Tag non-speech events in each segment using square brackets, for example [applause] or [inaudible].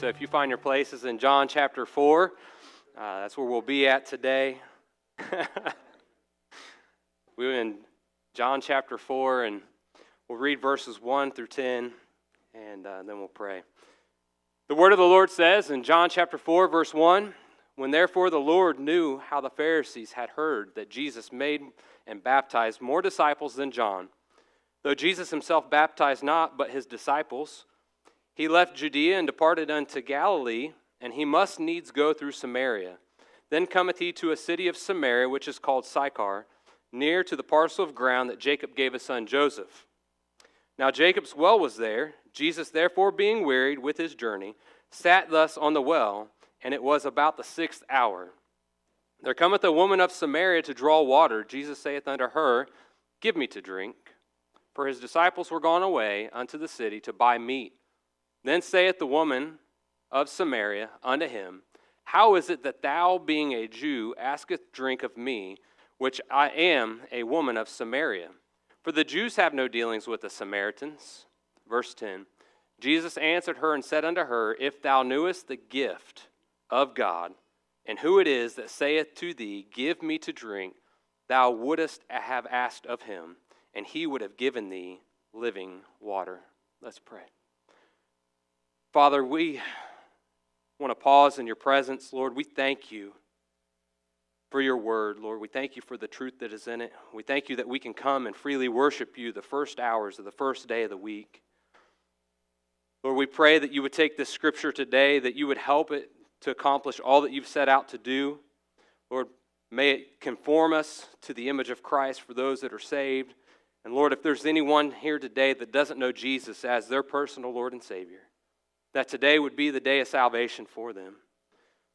So if you find your places in John chapter 4, uh, that's where we'll be at today. [laughs] We're in John chapter 4, and we'll read verses 1 through 10, and uh, then we'll pray. The word of the Lord says in John chapter 4, verse 1 When therefore the Lord knew how the Pharisees had heard that Jesus made and baptized more disciples than John, though Jesus himself baptized not, but his disciples, he left Judea and departed unto Galilee, and he must needs go through Samaria. Then cometh he to a city of Samaria, which is called Sychar, near to the parcel of ground that Jacob gave his son Joseph. Now Jacob's well was there. Jesus, therefore, being wearied with his journey, sat thus on the well, and it was about the sixth hour. There cometh a woman of Samaria to draw water. Jesus saith unto her, Give me to drink. For his disciples were gone away unto the city to buy meat. Then saith the woman of Samaria unto him, How is it that thou, being a Jew, askest drink of me, which I am a woman of Samaria? For the Jews have no dealings with the Samaritans. Verse 10 Jesus answered her and said unto her, If thou knewest the gift of God, and who it is that saith to thee, Give me to drink, thou wouldst have asked of him, and he would have given thee living water. Let's pray. Father, we want to pause in your presence. Lord, we thank you for your word, Lord. We thank you for the truth that is in it. We thank you that we can come and freely worship you the first hours of the first day of the week. Lord, we pray that you would take this scripture today, that you would help it to accomplish all that you've set out to do. Lord, may it conform us to the image of Christ for those that are saved. And Lord, if there's anyone here today that doesn't know Jesus as their personal Lord and Savior, that today would be the day of salvation for them.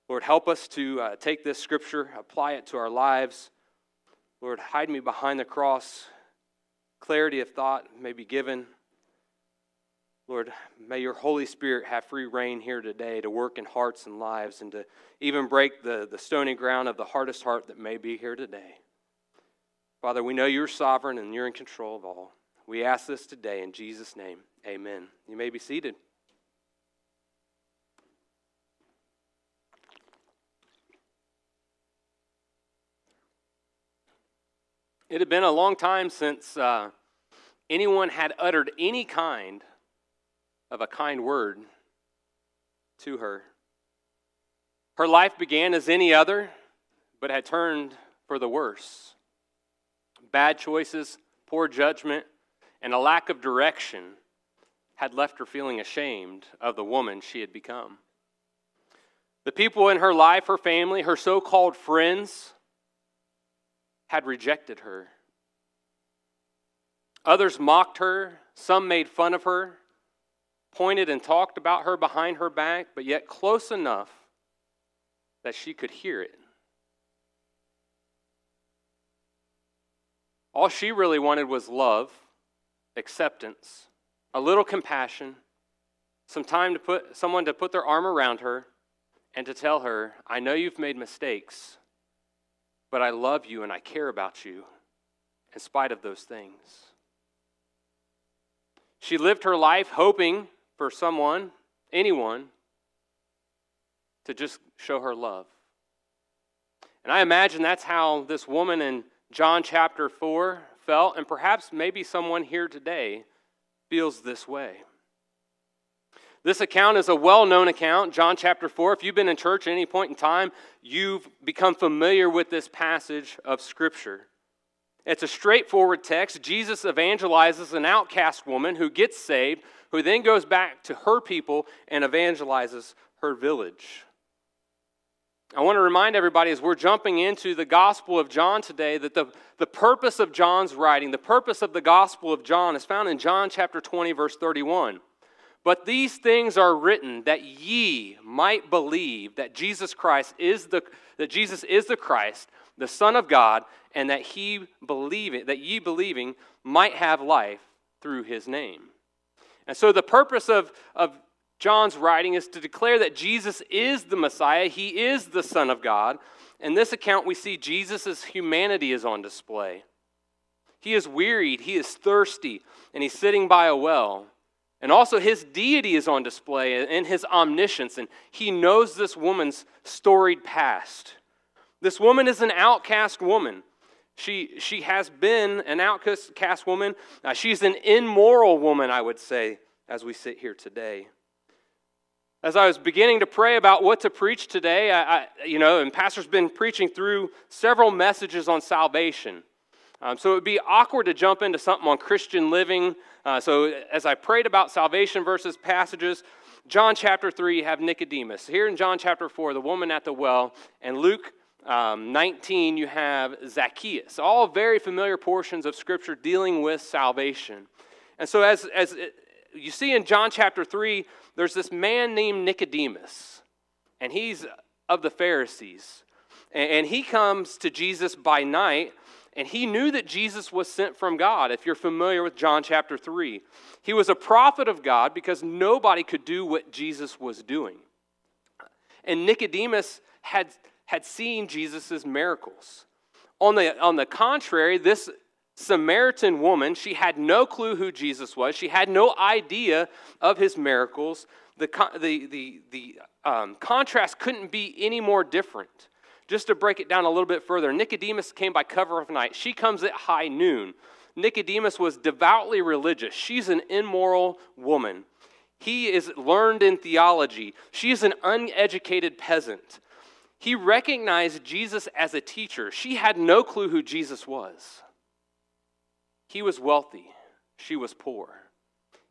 Lord, help us to uh, take this scripture, apply it to our lives. Lord, hide me behind the cross. Clarity of thought may be given. Lord, may your Holy Spirit have free rein here today to work in hearts and lives and to even break the, the stony ground of the hardest heart that may be here today. Father, we know you're sovereign and you're in control of all. We ask this today in Jesus' name. Amen. You may be seated. It had been a long time since uh, anyone had uttered any kind of a kind word to her. Her life began as any other, but had turned for the worse. Bad choices, poor judgment, and a lack of direction had left her feeling ashamed of the woman she had become. The people in her life, her family, her so called friends, had rejected her. Others mocked her, some made fun of her, pointed and talked about her behind her back, but yet close enough that she could hear it. All she really wanted was love, acceptance, a little compassion, some time to put someone to put their arm around her and to tell her, I know you've made mistakes, but I love you and I care about you in spite of those things. She lived her life hoping for someone, anyone, to just show her love. And I imagine that's how this woman in John chapter 4 felt, and perhaps maybe someone here today feels this way. This account is a well known account, John chapter 4. If you've been in church at any point in time, you've become familiar with this passage of Scripture. It's a straightforward text. Jesus evangelizes an outcast woman who gets saved, who then goes back to her people and evangelizes her village. I want to remind everybody as we're jumping into the Gospel of John today that the, the purpose of John's writing, the purpose of the Gospel of John, is found in John chapter 20, verse 31. But these things are written that ye might believe that Jesus Christ is the that Jesus is the Christ, the Son of God, and that he believing that ye believing might have life through his name. And so the purpose of, of John's writing is to declare that Jesus is the Messiah, he is the Son of God. In this account, we see Jesus' humanity is on display. He is wearied, he is thirsty, and he's sitting by a well. And also, his deity is on display in his omniscience, and he knows this woman's storied past. This woman is an outcast woman. She, she has been an outcast woman. Uh, she's an immoral woman, I would say, as we sit here today. As I was beginning to pray about what to preach today, I, I you know, and Pastor's been preaching through several messages on salvation. Um, so it would be awkward to jump into something on Christian living. Uh, so as I prayed about salvation versus passages, John chapter 3, you have Nicodemus. Here in John chapter 4, the woman at the well. And Luke um, 19, you have Zacchaeus. All very familiar portions of Scripture dealing with salvation. And so as, as it, you see in John chapter 3, there's this man named Nicodemus. And he's of the Pharisees. And, and he comes to Jesus by night and he knew that Jesus was sent from God, if you're familiar with John chapter 3. He was a prophet of God because nobody could do what Jesus was doing. And Nicodemus had, had seen Jesus' miracles. On the, on the contrary, this Samaritan woman, she had no clue who Jesus was. She had no idea of his miracles. The, the, the, the um, contrast couldn't be any more different. Just to break it down a little bit further, Nicodemus came by cover of night. She comes at high noon. Nicodemus was devoutly religious. She's an immoral woman. He is learned in theology. She is an uneducated peasant. He recognized Jesus as a teacher. She had no clue who Jesus was. He was wealthy, she was poor.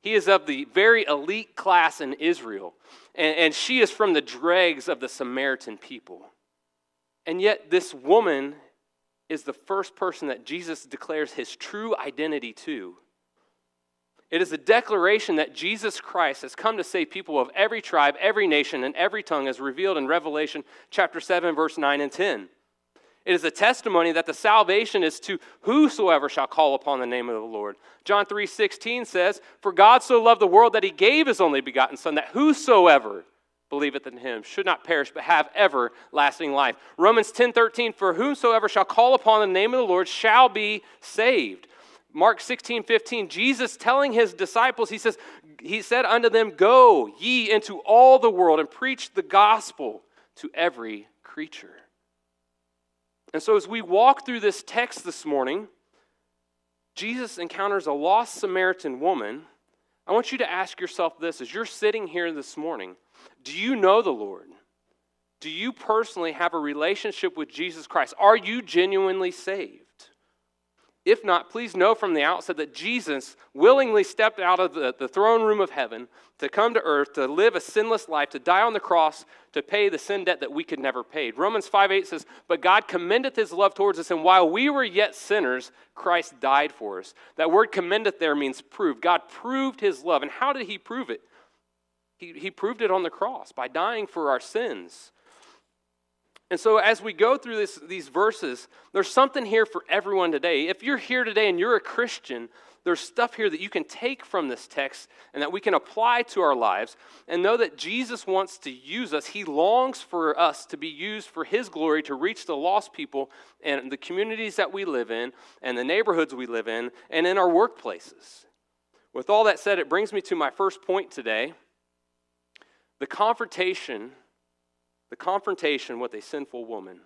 He is of the very elite class in Israel, and, and she is from the dregs of the Samaritan people. And yet, this woman is the first person that Jesus declares his true identity to. It is a declaration that Jesus Christ has come to save people of every tribe, every nation, and every tongue, as revealed in Revelation chapter 7, verse 9 and 10. It is a testimony that the salvation is to whosoever shall call upon the name of the Lord. John 3:16 says, "For God so loved the world that he gave his only begotten son that whosoever believeth in him should not perish but have everlasting life. Romans 10 13 for whomsoever shall call upon the name of the lord shall be saved. Mark 16 15 jesus telling his disciples he says he said unto them go ye into all the world and preach the gospel to every creature. And so as we walk through this text this morning jesus encounters a lost samaritan woman. I want you to ask yourself this as you're sitting here this morning do you know the Lord? Do you personally have a relationship with Jesus Christ? Are you genuinely saved? If not, please know from the outset that Jesus willingly stepped out of the, the throne room of heaven to come to earth, to live a sinless life, to die on the cross, to pay the sin debt that we could never pay. Romans 5 8 says, But God commendeth his love towards us, and while we were yet sinners, Christ died for us. That word commendeth there means prove. God proved his love. And how did he prove it? He, he proved it on the cross by dying for our sins. And so, as we go through this, these verses, there's something here for everyone today. If you're here today and you're a Christian, there's stuff here that you can take from this text and that we can apply to our lives and know that Jesus wants to use us. He longs for us to be used for His glory to reach the lost people and the communities that we live in and the neighborhoods we live in and in our workplaces. With all that said, it brings me to my first point today the confrontation, the confrontation with a sinful woman.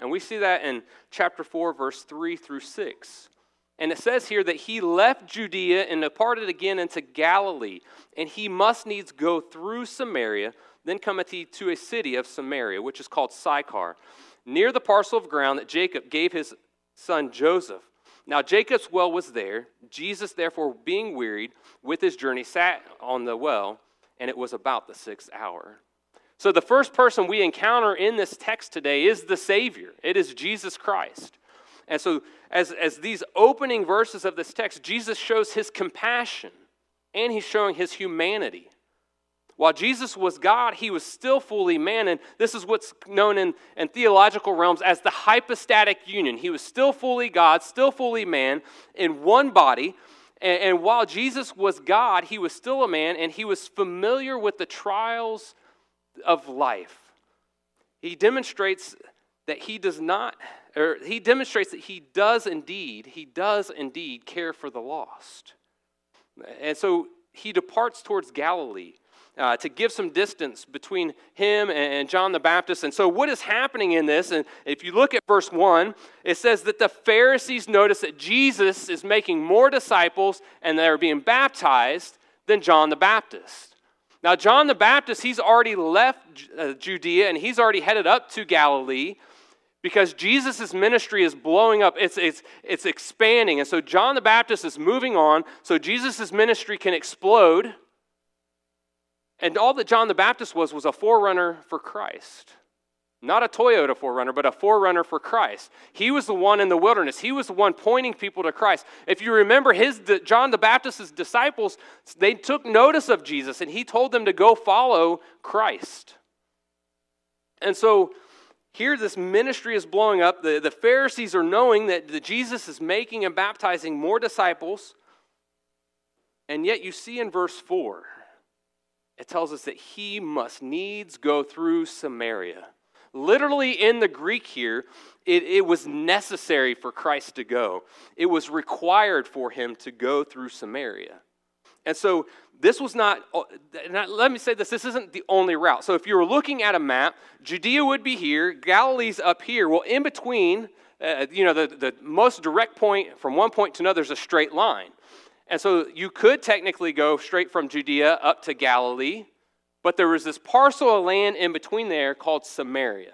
And we see that in chapter 4, verse 3 through 6. And it says here that he left Judea and departed again into Galilee, and he must needs go through Samaria. Then cometh he to a city of Samaria, which is called Sychar, near the parcel of ground that Jacob gave his son Joseph. Now Jacob's well was there. Jesus, therefore, being wearied with his journey, sat on the well and it was about the sixth hour. So, the first person we encounter in this text today is the Savior. It is Jesus Christ. And so, as, as these opening verses of this text, Jesus shows his compassion and he's showing his humanity. While Jesus was God, he was still fully man. And this is what's known in, in theological realms as the hypostatic union. He was still fully God, still fully man in one body, and, and while Jesus was God, he was still a man and he was familiar with the trials of life. He demonstrates that he does not, or he demonstrates that he does indeed, he does indeed care for the lost. And so he departs towards Galilee. Uh, to give some distance between him and John the Baptist. And so, what is happening in this, and if you look at verse 1, it says that the Pharisees notice that Jesus is making more disciples and they're being baptized than John the Baptist. Now, John the Baptist, he's already left uh, Judea and he's already headed up to Galilee because Jesus' ministry is blowing up, it's, it's, it's expanding. And so John the Baptist is moving on so Jesus' ministry can explode. And all that John the Baptist was was a forerunner for Christ. Not a Toyota forerunner, but a forerunner for Christ. He was the one in the wilderness. He was the one pointing people to Christ. If you remember his John the Baptist's disciples, they took notice of Jesus and he told them to go follow Christ. And so here, this ministry is blowing up. The, the Pharisees are knowing that the Jesus is making and baptizing more disciples. And yet, you see in verse 4, it tells us that he must needs go through Samaria. Literally, in the Greek here, it, it was necessary for Christ to go, it was required for him to go through Samaria. And so this was not, let me say this, this isn't the only route. So if you were looking at a map, Judea would be here, Galilee's up here. Well, in between, uh, you know, the, the most direct point from one point to another is a straight line. And so you could technically go straight from Judea up to Galilee, but there was this parcel of land in between there called Samaria.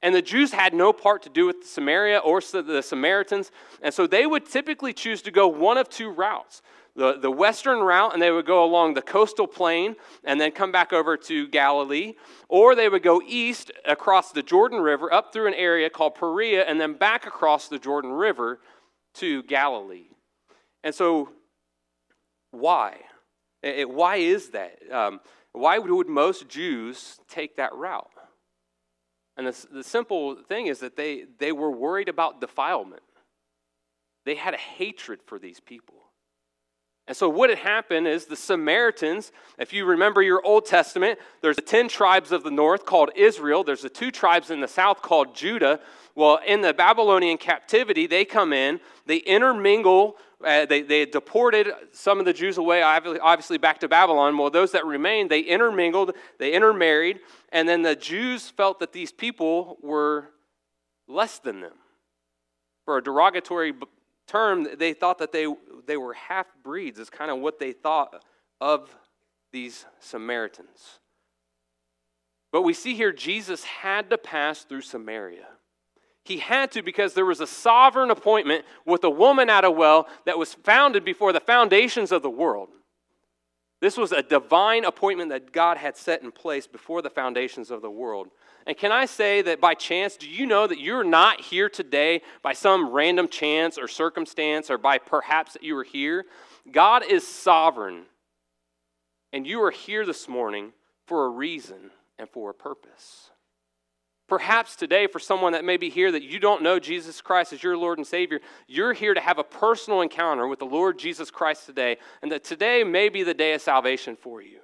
And the Jews had no part to do with Samaria or the Samaritans, and so they would typically choose to go one of two routes the, the western route, and they would go along the coastal plain and then come back over to Galilee. Or they would go east across the Jordan River up through an area called Perea and then back across the Jordan River to Galilee. And so, why? It, why is that? Um, why would most Jews take that route? And the, the simple thing is that they, they were worried about defilement. They had a hatred for these people. And so, what had happened is the Samaritans, if you remember your Old Testament, there's the 10 tribes of the north called Israel, there's the two tribes in the south called Judah. Well, in the Babylonian captivity, they come in, they intermingle, uh, they, they deported some of the Jews away, obviously back to Babylon. Well, those that remained, they intermingled, they intermarried, and then the Jews felt that these people were less than them. For a derogatory term, they thought that they, they were half breeds, is kind of what they thought of these Samaritans. But we see here Jesus had to pass through Samaria. He had to because there was a sovereign appointment with a woman at a well that was founded before the foundations of the world. This was a divine appointment that God had set in place before the foundations of the world. And can I say that by chance, do you know that you're not here today by some random chance or circumstance or by perhaps that you were here? God is sovereign. And you are here this morning for a reason and for a purpose. Perhaps today, for someone that may be here that you don't know Jesus Christ as your Lord and Savior, you're here to have a personal encounter with the Lord Jesus Christ today, and that today may be the day of salvation for you.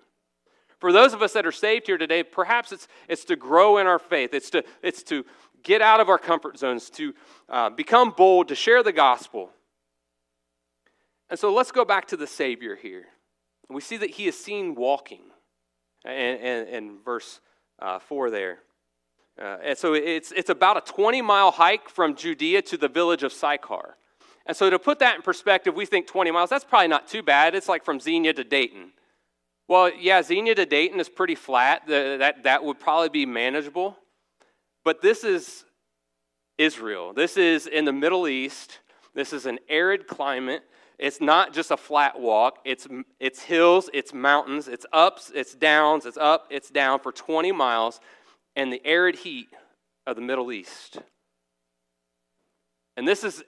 For those of us that are saved here today, perhaps it's, it's to grow in our faith, it's to, it's to get out of our comfort zones, to uh, become bold, to share the gospel. And so let's go back to the Savior here. We see that he is seen walking in, in, verse uh, 4 there. Uh, and so it's, it's about a 20 mile hike from Judea to the village of Sychar. And so to put that in perspective, we think 20 miles, that's probably not too bad. It's like from Xenia to Dayton. Well, yeah, Xenia to Dayton is pretty flat. The, that, that would probably be manageable. But this is Israel. This is in the Middle East. This is an arid climate. It's not just a flat walk, it's, it's hills, it's mountains, it's ups, it's downs, it's up, it's down for 20 miles in the arid heat of the Middle East. And this is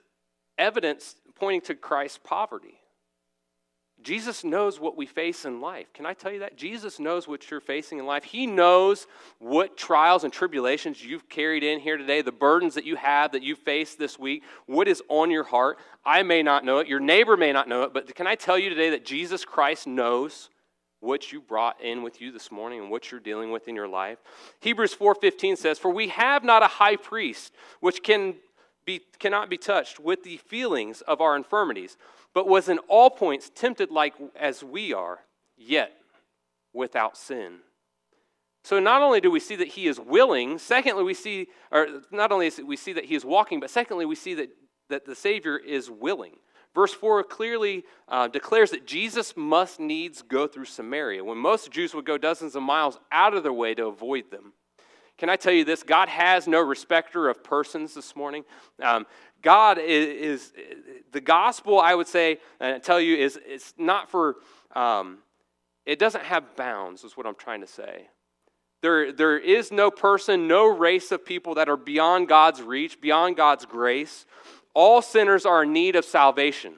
evidence pointing to Christ's poverty. Jesus knows what we face in life. Can I tell you that? Jesus knows what you're facing in life. He knows what trials and tribulations you've carried in here today, the burdens that you have, that you face this week, what is on your heart. I may not know it, your neighbor may not know it, but can I tell you today that Jesus Christ knows what you brought in with you this morning and what you're dealing with in your life? Hebrews 4:15 says, "For we have not a high priest which can be, cannot be touched with the feelings of our infirmities, but was in all points tempted like as we are, yet without sin. So not only do we see that he is willing, secondly, we see, or not only is we see that he is walking, but secondly, we see that, that the Savior is willing. Verse 4 clearly uh, declares that Jesus must needs go through Samaria, when most Jews would go dozens of miles out of their way to avoid them. Can I tell you this? God has no respecter of persons this morning. Um, God is, is, the gospel, I would say, and I tell you, is it's not for, um, it doesn't have bounds, is what I'm trying to say. There, there is no person, no race of people that are beyond God's reach, beyond God's grace. All sinners are in need of salvation.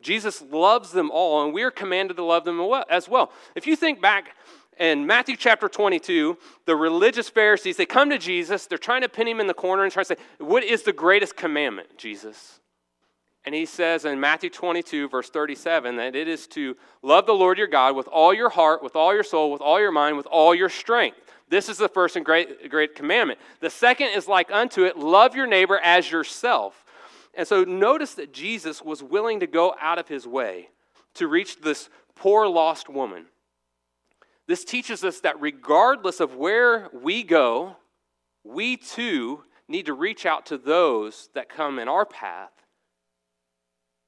Jesus loves them all, and we are commanded to love them as well. If you think back in Matthew chapter 22, the religious Pharisees, they come to Jesus, they're trying to pin him in the corner and try to say, What is the greatest commandment, Jesus? And he says in Matthew 22, verse 37, that it is to love the Lord your God with all your heart, with all your soul, with all your mind, with all your strength. This is the first and great, great commandment. The second is like unto it love your neighbor as yourself. And so notice that Jesus was willing to go out of his way to reach this poor lost woman. This teaches us that regardless of where we go, we too need to reach out to those that come in our path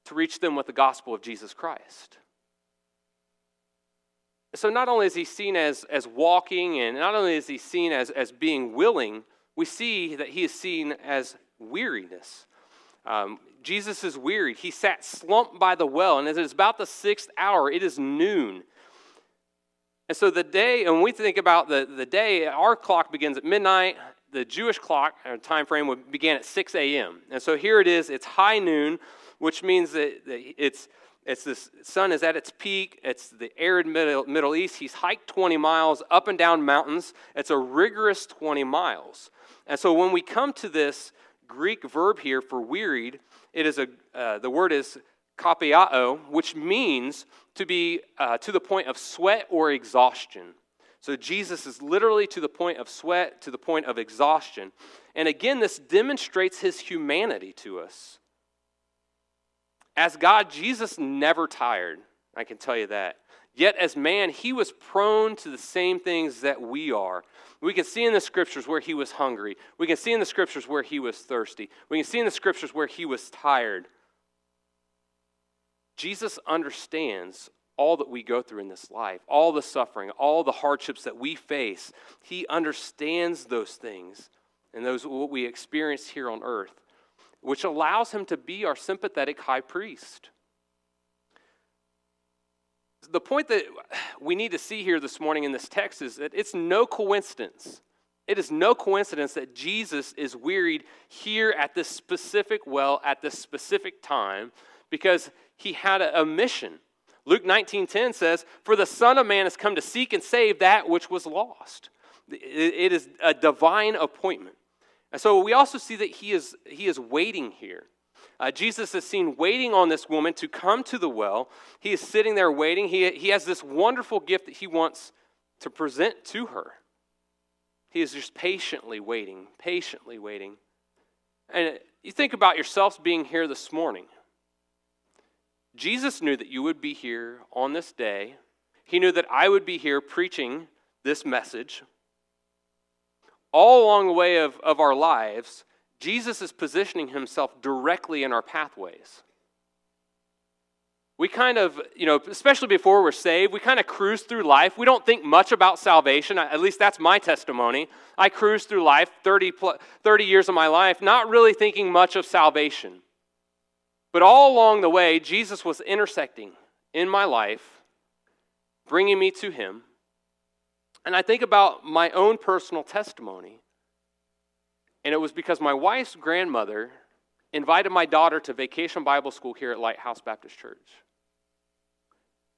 to reach them with the gospel of Jesus Christ. So not only is he seen as, as walking, and not only is he seen as, as being willing, we see that he is seen as weariness. Um, Jesus is wearied. He sat slumped by the well, and as it's about the sixth hour, it is noon. And so the day, and when we think about the, the day, our clock begins at midnight. The Jewish clock uh, time frame would began at 6 a.m. And so here it is, it's high noon, which means that, that it's it's the sun is at its peak. It's the arid middle, middle East. He's hiked 20 miles up and down mountains. It's a rigorous 20 miles. And so when we come to this Greek verb here for wearied, it is a, uh, the word is kapiao, which means to be uh, to the point of sweat or exhaustion. So Jesus is literally to the point of sweat, to the point of exhaustion. And again, this demonstrates his humanity to us. As God, Jesus never tired. I can tell you that. Yet, as man, he was prone to the same things that we are. We can see in the scriptures where he was hungry. We can see in the scriptures where he was thirsty. We can see in the scriptures where he was tired. Jesus understands all that we go through in this life, all the suffering, all the hardships that we face. He understands those things and those what we experience here on earth, which allows him to be our sympathetic high priest the point that we need to see here this morning in this text is that it's no coincidence. It is no coincidence that Jesus is wearied here at this specific well at this specific time because he had a, a mission. Luke 19:10 says, "For the Son of Man has come to seek and save that which was lost." it, it is a divine appointment. And so we also see that he is, he is waiting here. Uh, Jesus is seen waiting on this woman to come to the well. He is sitting there waiting. He, he has this wonderful gift that he wants to present to her. He is just patiently waiting, patiently waiting. And you think about yourselves being here this morning. Jesus knew that you would be here on this day. He knew that I would be here preaching this message. All along the way of, of our lives, Jesus is positioning himself directly in our pathways. We kind of, you know, especially before we're saved, we kind of cruise through life. We don't think much about salvation. At least that's my testimony. I cruise through life, 30, 30 years of my life, not really thinking much of salvation. But all along the way, Jesus was intersecting in my life, bringing me to Him. And I think about my own personal testimony. And it was because my wife's grandmother invited my daughter to vacation Bible school here at Lighthouse Baptist Church.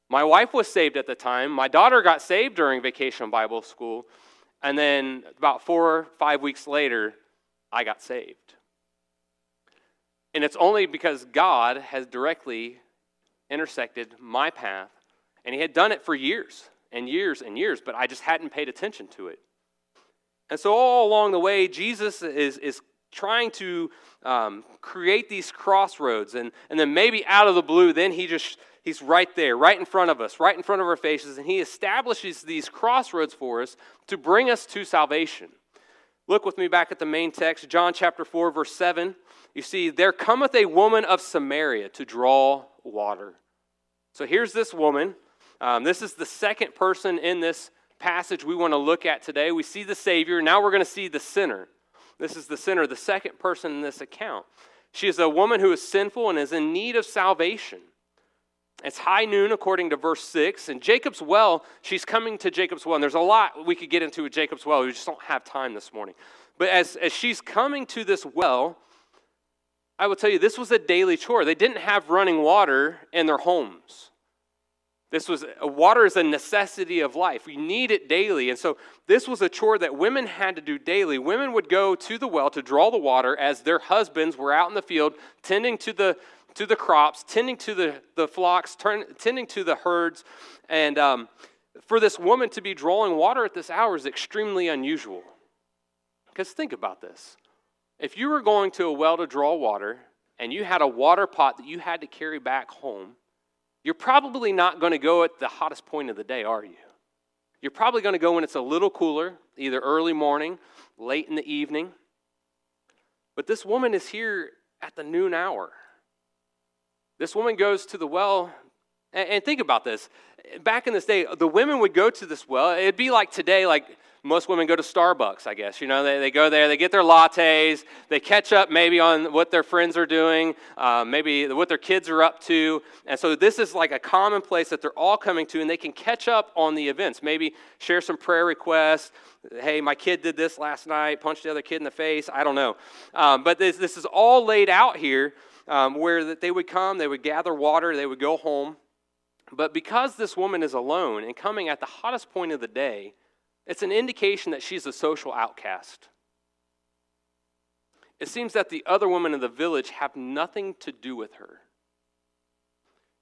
My wife was saved at the time. My daughter got saved during vacation Bible school. And then about four or five weeks later, I got saved. And it's only because God has directly intersected my path. And He had done it for years and years and years, but I just hadn't paid attention to it. And so, all along the way, Jesus is, is trying to um, create these crossroads. And, and then maybe out of the blue, then he just, he's right there, right in front of us, right in front of our faces. And he establishes these crossroads for us to bring us to salvation. Look with me back at the main text, John chapter 4, verse 7. You see, there cometh a woman of Samaria to draw water. So here's this woman. Um, this is the second person in this passage we want to look at today. We see the Savior. Now we're going to see the sinner. This is the sinner, the second person in this account. She is a woman who is sinful and is in need of salvation. It's high noon, according to verse 6. And Jacob's well, she's coming to Jacob's well. And there's a lot we could get into with Jacob's well. We just don't have time this morning. But as, as she's coming to this well, I will tell you, this was a daily chore. They didn't have running water in their homes. This was water is a necessity of life. We need it daily. And so this was a chore that women had to do daily. Women would go to the well to draw the water as their husbands were out in the field tending to the to the crops, tending to the, the flocks, turn, tending to the herds. And um, for this woman to be drawing water at this hour is extremely unusual. Because think about this. If you were going to a well to draw water and you had a water pot that you had to carry back home, you're probably not going to go at the hottest point of the day, are you? You're probably going to go when it's a little cooler, either early morning, late in the evening. But this woman is here at the noon hour. This woman goes to the well, and, think about this. Back in this day, the women would go to this well. It'd be like today, like most women go to Starbucks, I guess. You know, they, they go there, they get their lattes, they catch up maybe on what their friends are doing, uh, maybe what their kids are up to. And so this is like a common place that they're all coming to, and they can catch up on the events. Maybe share some prayer requests. Hey, my kid did this last night, punched the other kid in the face. I don't know. Um, but this, this is all laid out here um, where that they would come, they would gather water, they would go home. But because this woman is alone and coming at the hottest point of the day, it's an indication that she's a social outcast. It seems that the other women in the village have nothing to do with her.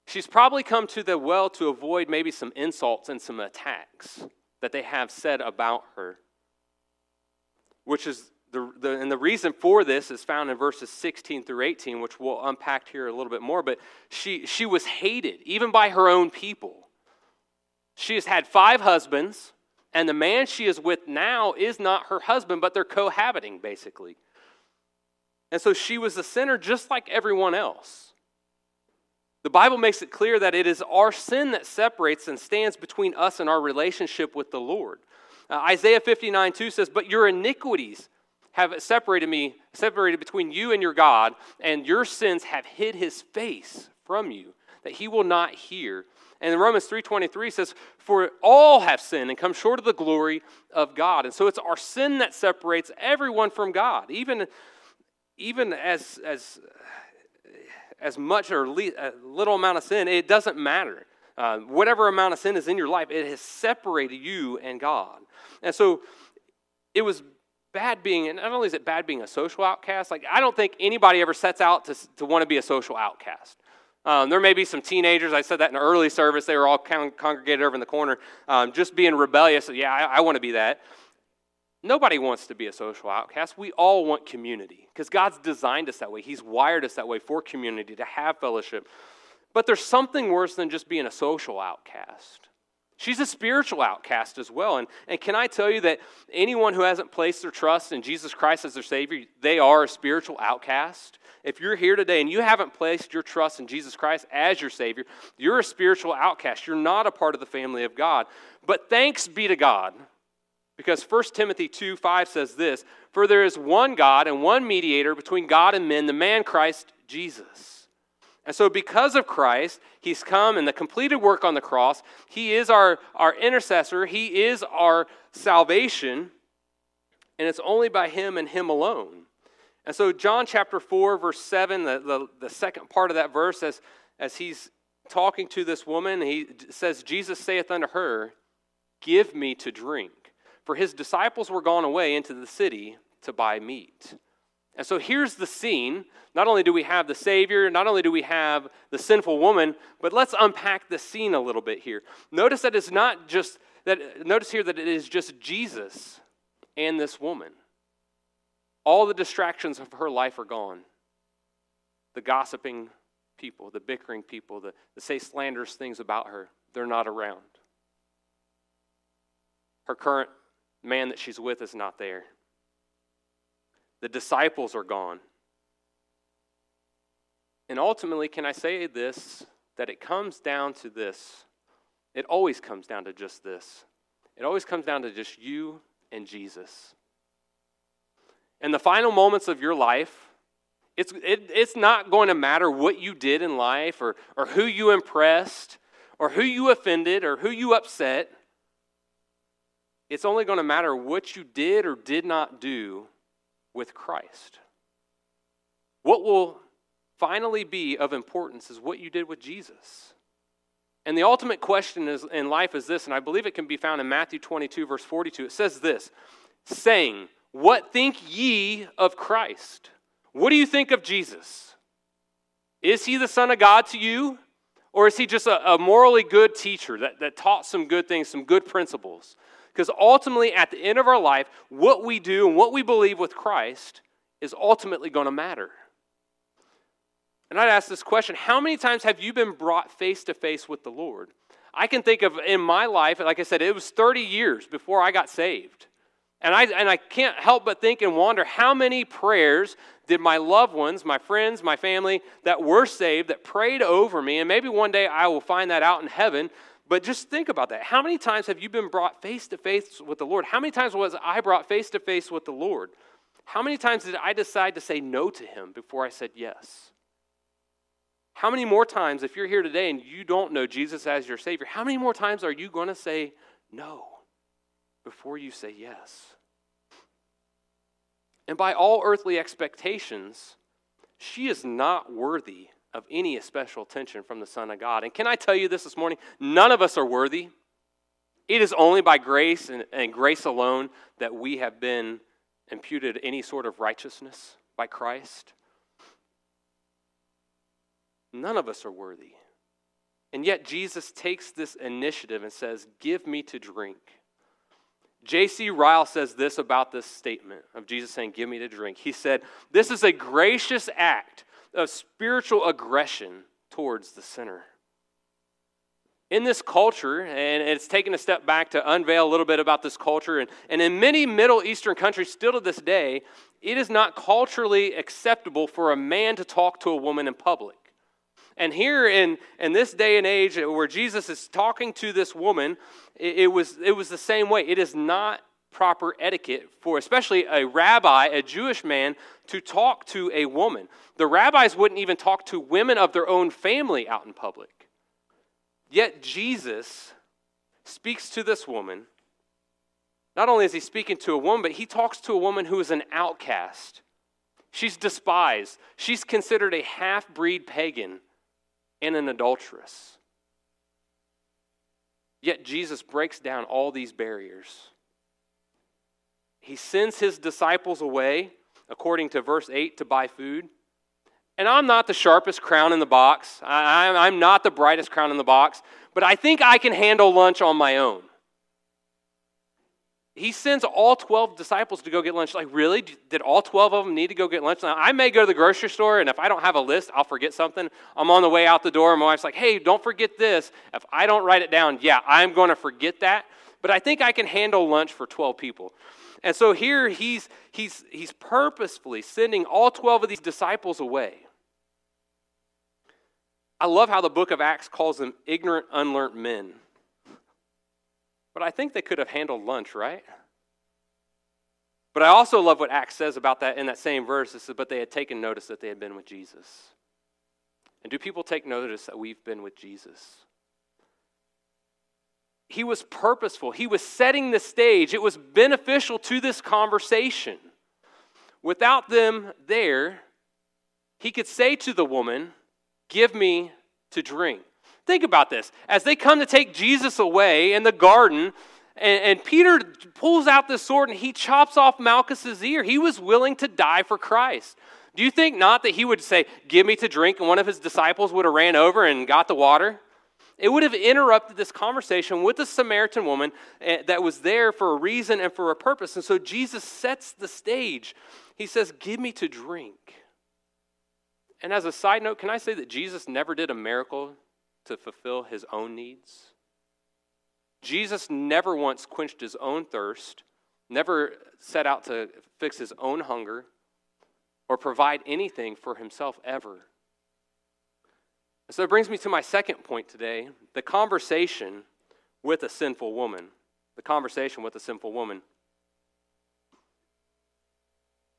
She's probably come to the well to avoid maybe some insults and some attacks that they have said about her. Which is the, the, and the reason for this is found in verses 16 through 18, which we'll unpack here a little bit more. But she, she was hated, even by her own people. She has had five husbands and the man she is with now is not her husband, but they're cohabiting, basically. And so she was a sinner just like everyone else. The Bible makes it clear that it is our sin that separates and stands between us and our relationship with the Lord. Uh, Isaiah 59 2 says, But your iniquities have separated me, separated between you and your God, and your sins have hid his face from you, that he will not hear. And Romans 3:23 says, "For all have sinned and come short of the glory of God." And so it's our sin that separates everyone from God. Even, even as, as, as much or a little amount of sin, it doesn't matter. Uh, whatever amount of sin is in your life, it has separated you and God. And so it was bad being, and not only is it bad being a social outcast, like I don't think anybody ever sets out to, to want to be a social outcast. Um, there may be some teenagers, I said that in an early service, they were all con- congregated over in the corner, um, just being rebellious. Yeah, I, I want to be that. Nobody wants to be a social outcast. We all want community because God's designed us that way. He's wired us that way for community, to have fellowship. But there's something worse than just being a social outcast. She's a spiritual outcast as well. And, and can I tell you that anyone who hasn't placed their trust in Jesus Christ as their Savior, they are a spiritual outcast? If you're here today and you haven't placed your trust in Jesus Christ as your Savior, you're a spiritual outcast. You're not a part of the family of God. But thanks be to God, because 1 Timothy 2 5 says this For there is one God and one mediator between God and men, the man Christ Jesus. And so, because of Christ, He's come and the completed work on the cross, He is our, our intercessor, He is our salvation, and it's only by Him and Him alone. And so, John chapter 4, verse 7, the, the, the second part of that verse, as, as he's talking to this woman, he says, Jesus saith unto her, Give me to drink. For his disciples were gone away into the city to buy meat. And so here's the scene. Not only do we have the Savior, not only do we have the sinful woman, but let's unpack the scene a little bit here. Notice that it's not just that, notice here that it is just Jesus and this woman. all the distractions of her life are gone. The gossiping people, the bickering people, the, the say slanderous things about her, they're not around. Her current man that she's with is not there. The disciples are gone. And ultimately, can I say this? That it comes down to this. It always comes down to just this. It always comes down to just you and Jesus. In the final moments of your life, it's, it, it's not going to matter what you did in life or, or who you impressed or who you offended or who you upset. It's only going to matter what you did or did not do with Christ. What will finally be of importance is what you did with Jesus. And the ultimate question is, in life is this, and I believe it can be found in Matthew 22, verse 42. It says this saying, What think ye of Christ? What do you think of Jesus? Is he the Son of God to you? Or is he just a, a morally good teacher that, that taught some good things, some good principles? Because ultimately, at the end of our life, what we do and what we believe with Christ is ultimately going to matter. And I'd ask this question How many times have you been brought face to face with the Lord? I can think of in my life, like I said, it was 30 years before I got saved. And I, and I can't help but think and wonder how many prayers did my loved ones, my friends, my family that were saved, that prayed over me, and maybe one day I will find that out in heaven, but just think about that. How many times have you been brought face to face with the Lord? How many times was I brought face to face with the Lord? How many times did I decide to say no to Him before I said yes? How many more times, if you're here today and you don't know Jesus as your Savior, how many more times are you going to say no before you say yes? And by all earthly expectations, she is not worthy of any special attention from the Son of God. And can I tell you this this morning? None of us are worthy. It is only by grace and, and grace alone that we have been imputed any sort of righteousness by Christ. None of us are worthy. And yet Jesus takes this initiative and says, Give me to drink. J.C. Ryle says this about this statement of Jesus saying, Give me to drink. He said, This is a gracious act of spiritual aggression towards the sinner. In this culture, and it's taken a step back to unveil a little bit about this culture, and, and in many Middle Eastern countries still to this day, it is not culturally acceptable for a man to talk to a woman in public. And here in, in this day and age where Jesus is talking to this woman, it, it, was, it was the same way. It is not proper etiquette for especially a rabbi, a Jewish man, to talk to a woman. The rabbis wouldn't even talk to women of their own family out in public. Yet Jesus speaks to this woman. Not only is he speaking to a woman, but he talks to a woman who is an outcast. She's despised. She's considered a half breed pagan and an adulteress. Yet Jesus breaks down all these barriers. He sends his disciples away, according to verse 8, to buy food. And I'm not the sharpest crown in the box. I, am not the brightest crown in the box, but I think I can handle lunch on my own. He sends all 12 disciples to go get lunch. Like, really? Did all 12 of them need to go get lunch? Now, I may go to the grocery store, and if I don't have a list, I'll forget something. I'm on the way out the door, and my wife's like, hey, don't forget this. If I don't write it down, yeah, I'm going to forget that. But I think I can handle lunch for 12 people. And so here he's, he's, he's purposefully sending all 12 of these disciples away. I love how the book of Acts calls them ignorant, unlearned men. But I think they could have handled lunch, right? But I also love what Acts says about that in that same verse. It says, but they had taken notice that they had been with Jesus. And do people take notice that we've been with Jesus? He was purposeful. He was setting the stage. It was beneficial to this conversation. Without them there, he could say to the woman, Give me to drink. Think about this. As they come to take Jesus away in the garden, and, and, Peter pulls out the sword and he chops off Malchus's ear. He was willing to die for Christ. Do you think not that he would say, Give me to drink, and one of his disciples would have ran over and got the water? It would have interrupted this conversation with the Samaritan woman eh, that was there for a reason and for a purpose. And so Jesus sets the stage. he says, Give me to drink. And as a side note, can I say that Jesus never did a miracle to fulfill his own needs? Jesus never once quenched his own thirst, never set out to fix his own hunger, or provide anything for himself ever. So it brings me to my second point today the conversation with a sinful woman. The conversation with a sinful woman.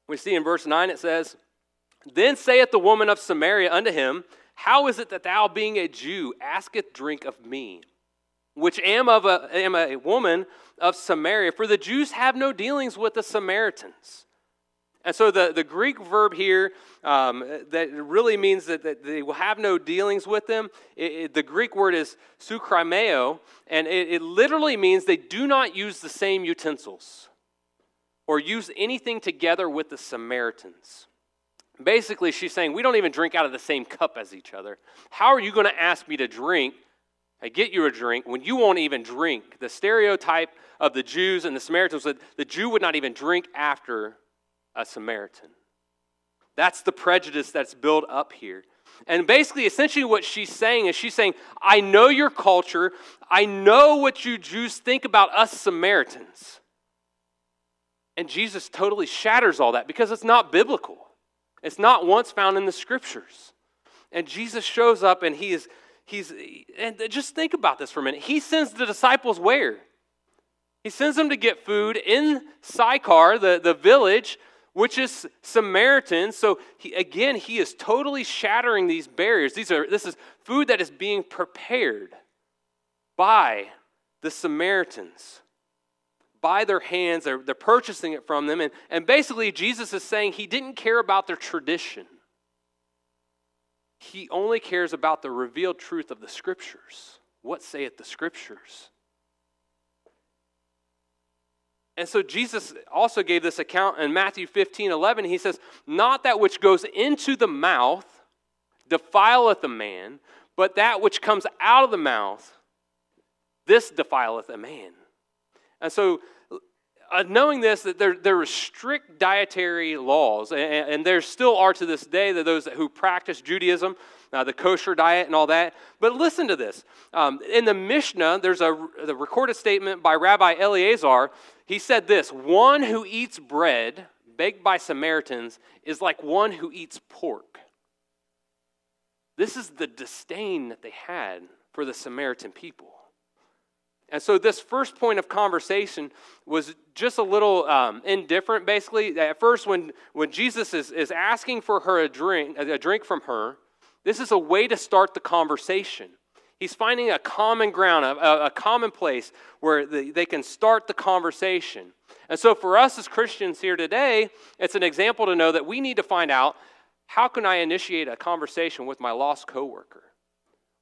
We see in verse 9 it says, Then saith the woman of Samaria unto him, How is it that thou, being a Jew, asketh drink of me, which am, of a, am a woman of Samaria? For the Jews have no dealings with the Samaritans. And so the, the Greek verb here um, that really means that, that, they will have no dealings with them, it, it, the Greek word is sukrimeo, and it, it literally means they do not use the same utensils or use anything together with the Samaritans. Basically, she's saying, We don't even drink out of the same cup as each other. How are you going to ask me to drink? I get you a drink when you won't even drink. The stereotype of the Jews and the Samaritans that the Jew would not even drink after a Samaritan. That's the prejudice that's built up here. And basically, essentially, what she's saying is she's saying, I know your culture. I know what you Jews think about us Samaritans. And Jesus totally shatters all that because it's not biblical. It's not once found in the scriptures. And Jesus shows up and he is, he's, and just think about this for a minute. He sends the disciples where? He sends them to get food in Sychar, the, the village which is Samaritan. So he, again, he is totally shattering these barriers. These are, this is food that is being prepared by the Samaritans, by their hands. They're, they're purchasing it from them. And, and basically, Jesus is saying he didn't care about their tradition, he only cares about the revealed truth of the scriptures. What saith the scriptures? And so Jesus also gave this account in Matthew 15 11. He says, Not that which goes into the mouth defileth a man, but that which comes out of the mouth, this defileth a man. And so, uh, knowing this, that there, there are strict dietary laws, and, and there still are to this day that those who practice Judaism, uh, the kosher diet and all that. But listen to this. Um, in the Mishnah, there's a the recorded statement by Rabbi Eleazar he said this One who eats bread baked by Samaritans is like one who eats pork. This is the disdain that they had for the Samaritan people. And so, this first point of conversation was just a little um, indifferent, basically. At first, when, when Jesus is, is asking for her a drink, a drink from her, this is a way to start the conversation. He's finding a common ground, a, a common place where the, they can start the conversation. And so, for us as Christians here today, it's an example to know that we need to find out how can I initiate a conversation with my lost coworker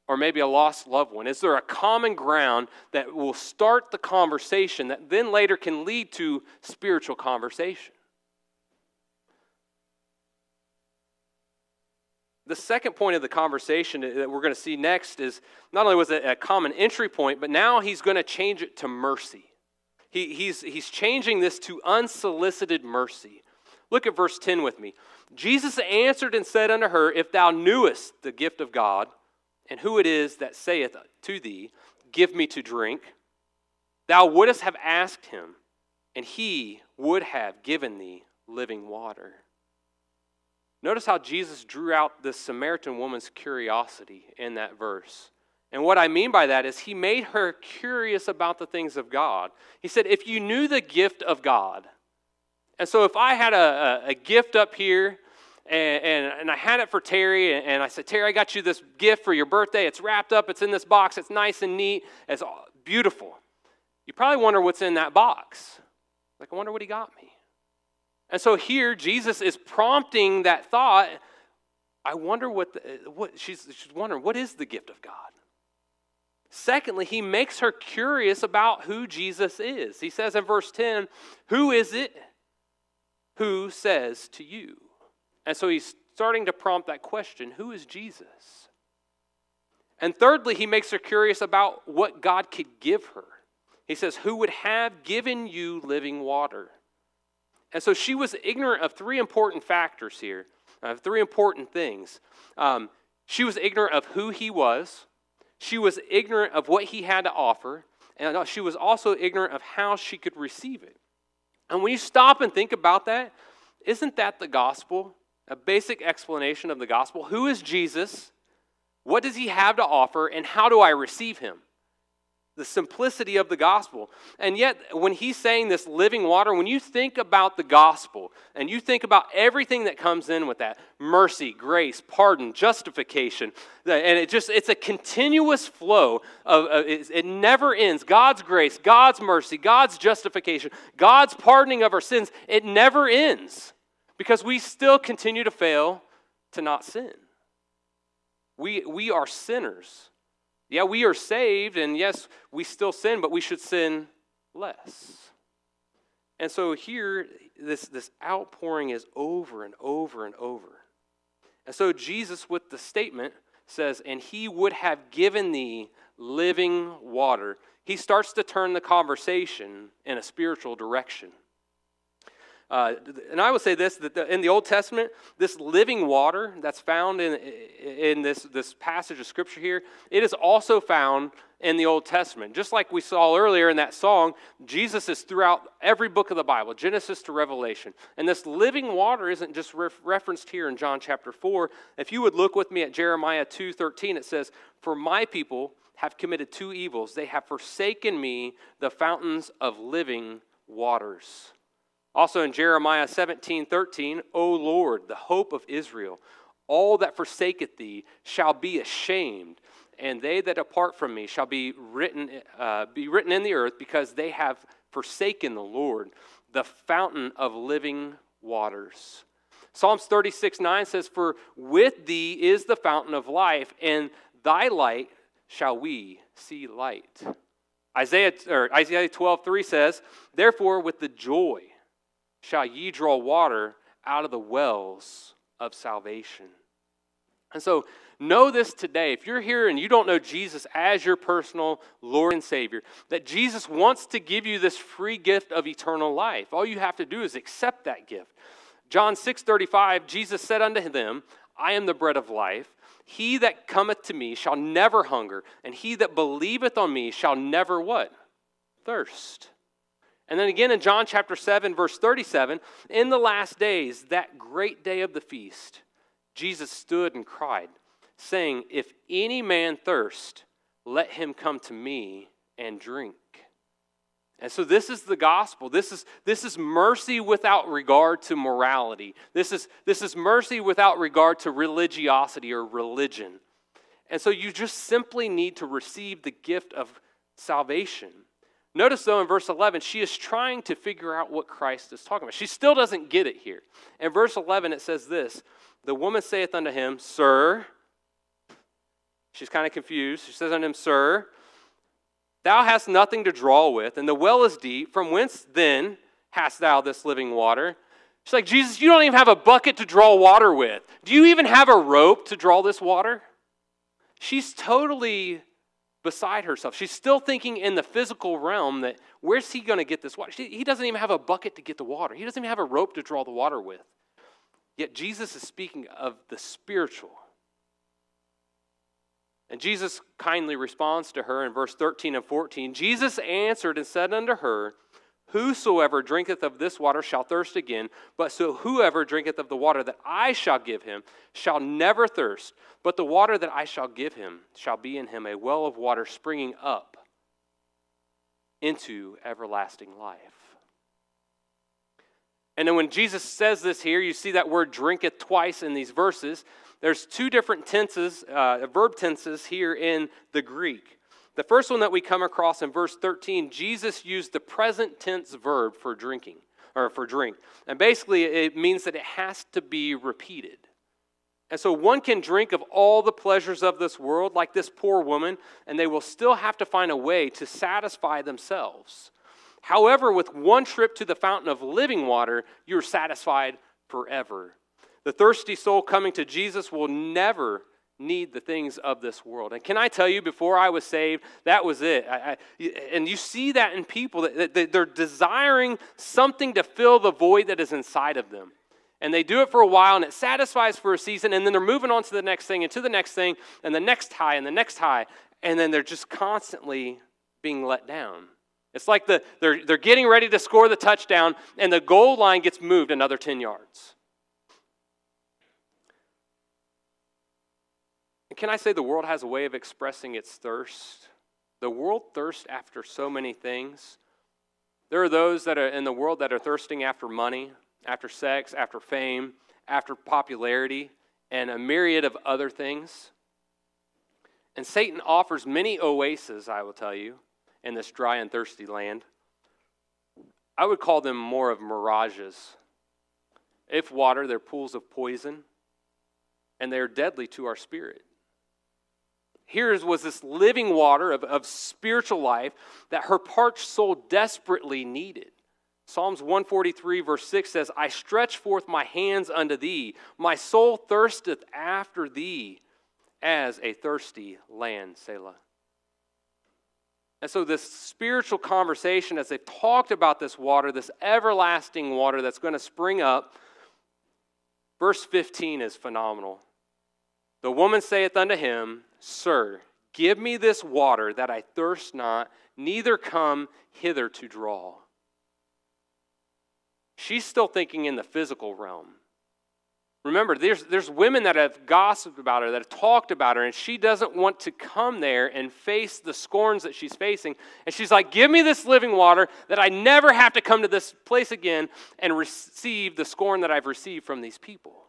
or maybe a lost loved one? Is there a common ground that will start the conversation that then later can lead to spiritual conversation? The second point of the conversation that we're going to see next is not only was it a common entry point, but now he's going to change it to mercy. He, he's, he's changing this to unsolicited mercy. Look at verse 10 with me. Jesus answered and said unto her, If thou knewest the gift of God, and who it is that saith to thee, Give me to drink, thou wouldst have asked him, and he would have given thee living water. Notice how Jesus drew out the Samaritan woman's curiosity in that verse. And what I mean by that is he made her curious about the things of God. He said, If you knew the gift of God, and so if I had a, a, a gift up here, and, and, and, I had it for Terry, and, and I said, Terry, I got you this gift for your birthday. It's wrapped up, it's in this box, it's nice and neat, it's beautiful. You probably wonder what's in that box. Like, I wonder what he got me. And so here, Jesus is prompting that thought. I wonder what, the, what she's, she's wondering, what is the gift of God? Secondly, he makes her curious about who Jesus is. He says in verse 10, Who is it who says to you? And so he's starting to prompt that question Who is Jesus? And thirdly, he makes her curious about what God could give her. He says, Who would have given you living water? And so she was ignorant of three important factors here, uh, three important things. Um, she was ignorant of who he was, she was ignorant of what he had to offer, and she was also ignorant of how she could receive it. And when you stop and think about that, isn't that the gospel? A basic explanation of the gospel. Who is Jesus? What does he have to offer? And how do I receive him? The simplicity of the gospel. And yet, when he's saying this living water, when you think about the gospel and you think about everything that comes in with that mercy, grace, pardon, justification, and it just, it's a continuous flow of, it never ends. God's grace, God's mercy, God's justification, God's pardoning of our sins, it never ends because we still continue to fail to not sin. We, we are sinners. Yeah, we are saved, and yes, we still sin, but we should sin less. And so here, this, this outpouring is over and over and over. And so Jesus, with the statement, says, And he would have given thee living water. He starts to turn the conversation in a spiritual direction. Uh, and I would say this that the, in the Old Testament, this living water that's found in, in this, this passage of Scripture here, it is also found in the Old Testament. Just like we saw earlier in that song, Jesus is throughout every book of the Bible, Genesis to Revelation. And this living water isn't just re- referenced here in John chapter 4. If you would look with me at Jeremiah 2:13, it says, For my people have committed two evils. They have forsaken me, the fountains of living waters. Also in Jeremiah 17 13, O Lord, the hope of Israel, all that forsaketh thee shall be ashamed, and they that depart from me shall be written, uh, be written in the earth, because they have forsaken the Lord, the fountain of living waters. Psalms 36 9 says, For with thee is the fountain of life, and thy light shall we see light. Isaiah, or Isaiah 12 3 says, Therefore, with the joy shall ye draw water out of the wells of salvation. And so, know this today. If you're here and you don't know Jesus as your personal Lord and Savior, that Jesus wants to give you this free gift of eternal life. All you have to do is accept that gift. John 6 35, Jesus said unto them, I am the bread of life. He that cometh to me shall never hunger, and he that believeth on me shall never what? Thirst. And then again in John chapter 7, verse 37, in the last days, that great day of the feast, Jesus stood and cried, saying, If any man thirst, let him come to me and drink. And so this is the gospel. This is, this is mercy without regard to morality. This is, this is mercy without regard to religiosity or religion. And so you just simply need to receive the gift of salvation. Notice, though, in verse 11, she is trying to figure out what Christ is talking about. She still doesn't get it here. In verse 11, it says this The woman saith unto him, Sir, she's kind of confused. She says unto him, Sir, thou hast nothing to draw with, and the well is deep. From whence then hast thou this living water? She's like, Jesus, you don't even have a bucket to draw water with. Do you even have a rope to draw this water? She's totally beside herself. She's still thinking in the physical realm that where's he going to get this water? She, he doesn't even have a bucket to get the water, he doesn't even have a rope to draw the water with. Yet Jesus is speaking of the spiritual. And Jesus kindly responds to her in verse 13 and 14. Jesus answered and said unto her, Whosoever drinketh of this water shall thirst again, but so whoever drinketh of the water that I shall give him shall never thirst, but the water that I shall give him shall be in him a well of water springing up into everlasting life. And then when Jesus says this here, you see that word drinketh twice in these verses. There's two different tenses, uh, verb tenses here in the Greek. The first one that we come across in verse 13, Jesus used the present tense verb for drinking or for drink. And basically it means that it has to be repeated. And so one can drink of all the pleasures of this world, like this poor woman, and they will still have to find a way to satisfy themselves. However, with one trip to the fountain of living water, you're satisfied forever. The thirsty soul coming to Jesus will never need the things of this world. And can I tell you, before I was saved, that was it. I, I, and you see that in people that, that they're desiring something to fill the void that is inside of them. And they do it for a while and it satisfies for a season, and then they're moving on to the next thing and to the next thing and the next high and the next high. And then they're just constantly being let down. It's like the, they're, they're getting ready to score the touchdown, and the goal line gets moved another 10 yards. And can I say the world has a way of expressing its thirst? The world thirsts after so many things. There are those that are in the world that are thirsting after money, after sex, after fame, after popularity, and a myriad of other things. And Satan offers many oases, I will tell you, in this dry and thirsty land. I would call them more of mirages. If water, they're pools of poison, and they are deadly to our spirit. Here was this living water of, of spiritual life that her parched soul desperately needed. Psalms 143, verse 6 says, I stretch forth my hands unto thee. My soul thirsteth after thee as a thirsty land, Selah. And so, this spiritual conversation, as they've talked about this water, this everlasting water that's going to spring up, verse 15 is phenomenal. The woman saith unto him, Sir, give me this water that I thirst not, neither come hither to draw. She's still thinking in the physical realm. Remember, there's, there's women that have gossiped about her, that have talked about her, and she doesn't want to come there and face the scorns that she's facing. And she's like, Give me this living water that I never have to come to this place again and receive the scorn that I've received from these people.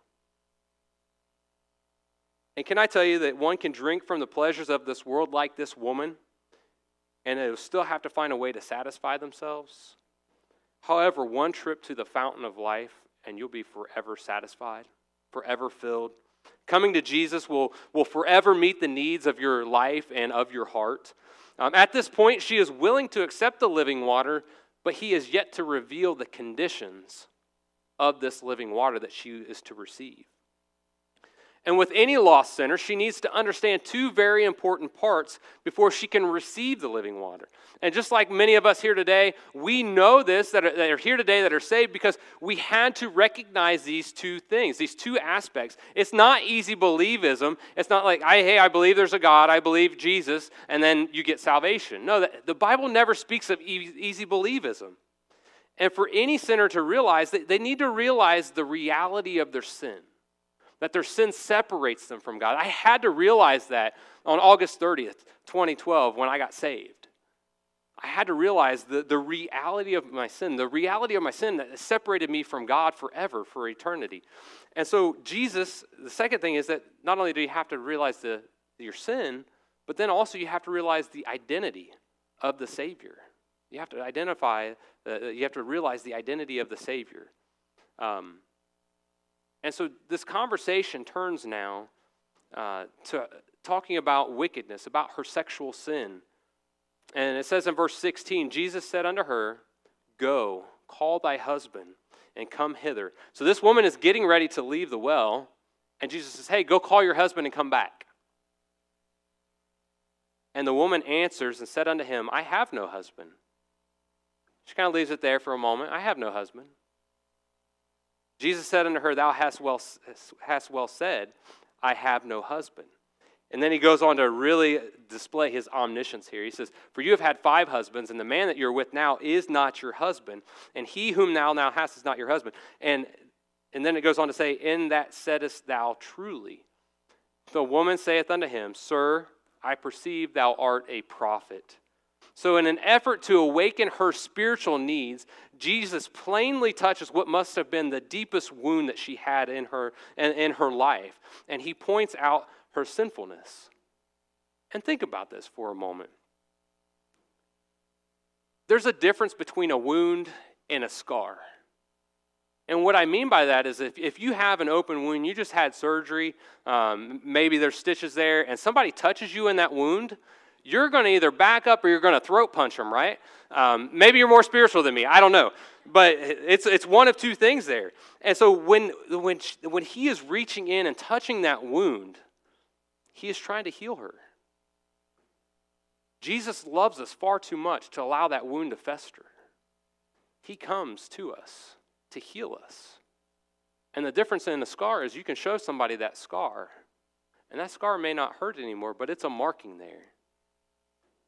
And can I tell you that one can drink from the pleasures of this world like this woman, and they'll still have to find a way to satisfy themselves? However, one trip to the fountain of life, and you'll be forever satisfied, forever filled. Coming to Jesus will, will forever meet the needs of your life and of your heart. Um, at this point, she is willing to accept the living water, but he is yet to reveal the conditions of this living water that she is to receive. And with any lost sinner, she needs to understand two very important parts before she can receive the living water. And just like many of us here today, we know this that are, that are here today that are saved because we had to recognize these two things, these two aspects. It's not easy believism. It's not like, I, hey, I believe there's a God, I believe Jesus, and then you get salvation. No, the Bible never speaks of easy believism. And for any sinner to realize that they need to realize the reality of their sin that their sin separates them from God. I had to realize that on August 30th, 2012, when I got saved. I had to realize the, the reality of my sin, the reality of my sin that separated me from God forever, for eternity. And so, Jesus, the second thing is that not only do you have to realize the, your sin, but then also you have to realize the identity of the Savior. You have to identify, uh, you have to realize the identity of the Savior. Um, and so this conversation turns now uh, to talking about wickedness, about her sexual sin. And it says in verse 16 Jesus said unto her, Go, call thy husband, and come hither. So this woman is getting ready to leave the well, and Jesus says, Hey, go call your husband and come back. And the woman answers and said unto him, I have no husband. She kind of leaves it there for a moment. I have no husband. Jesus said unto her, Thou hast well, hast well said, I have no husband. And then he goes on to really display his omniscience here. He says, For you have had five husbands, and the man that you're with now is not your husband, and he whom thou now hast is not your husband. And, and then it goes on to say, In that saidest thou truly. The woman saith unto him, Sir, I perceive thou art a prophet. So, in an effort to awaken her spiritual needs, Jesus plainly touches what must have been the deepest wound that she had in her, in, in her life. And he points out her sinfulness. And think about this for a moment. There's a difference between a wound and a scar. And what I mean by that is if, if you have an open wound, you just had surgery, um, maybe there's stitches there, and somebody touches you in that wound, you're going to either back up or you're going to throat punch them, right? Um, maybe you're more spiritual than me. I don't know. But it's, it's one of two things there. And so when, when, when he is reaching in and touching that wound, he is trying to heal her. Jesus loves us far too much to allow that wound to fester. He comes to us to heal us. And the difference in the scar is you can show somebody that scar, and that scar may not hurt anymore, but it's a marking there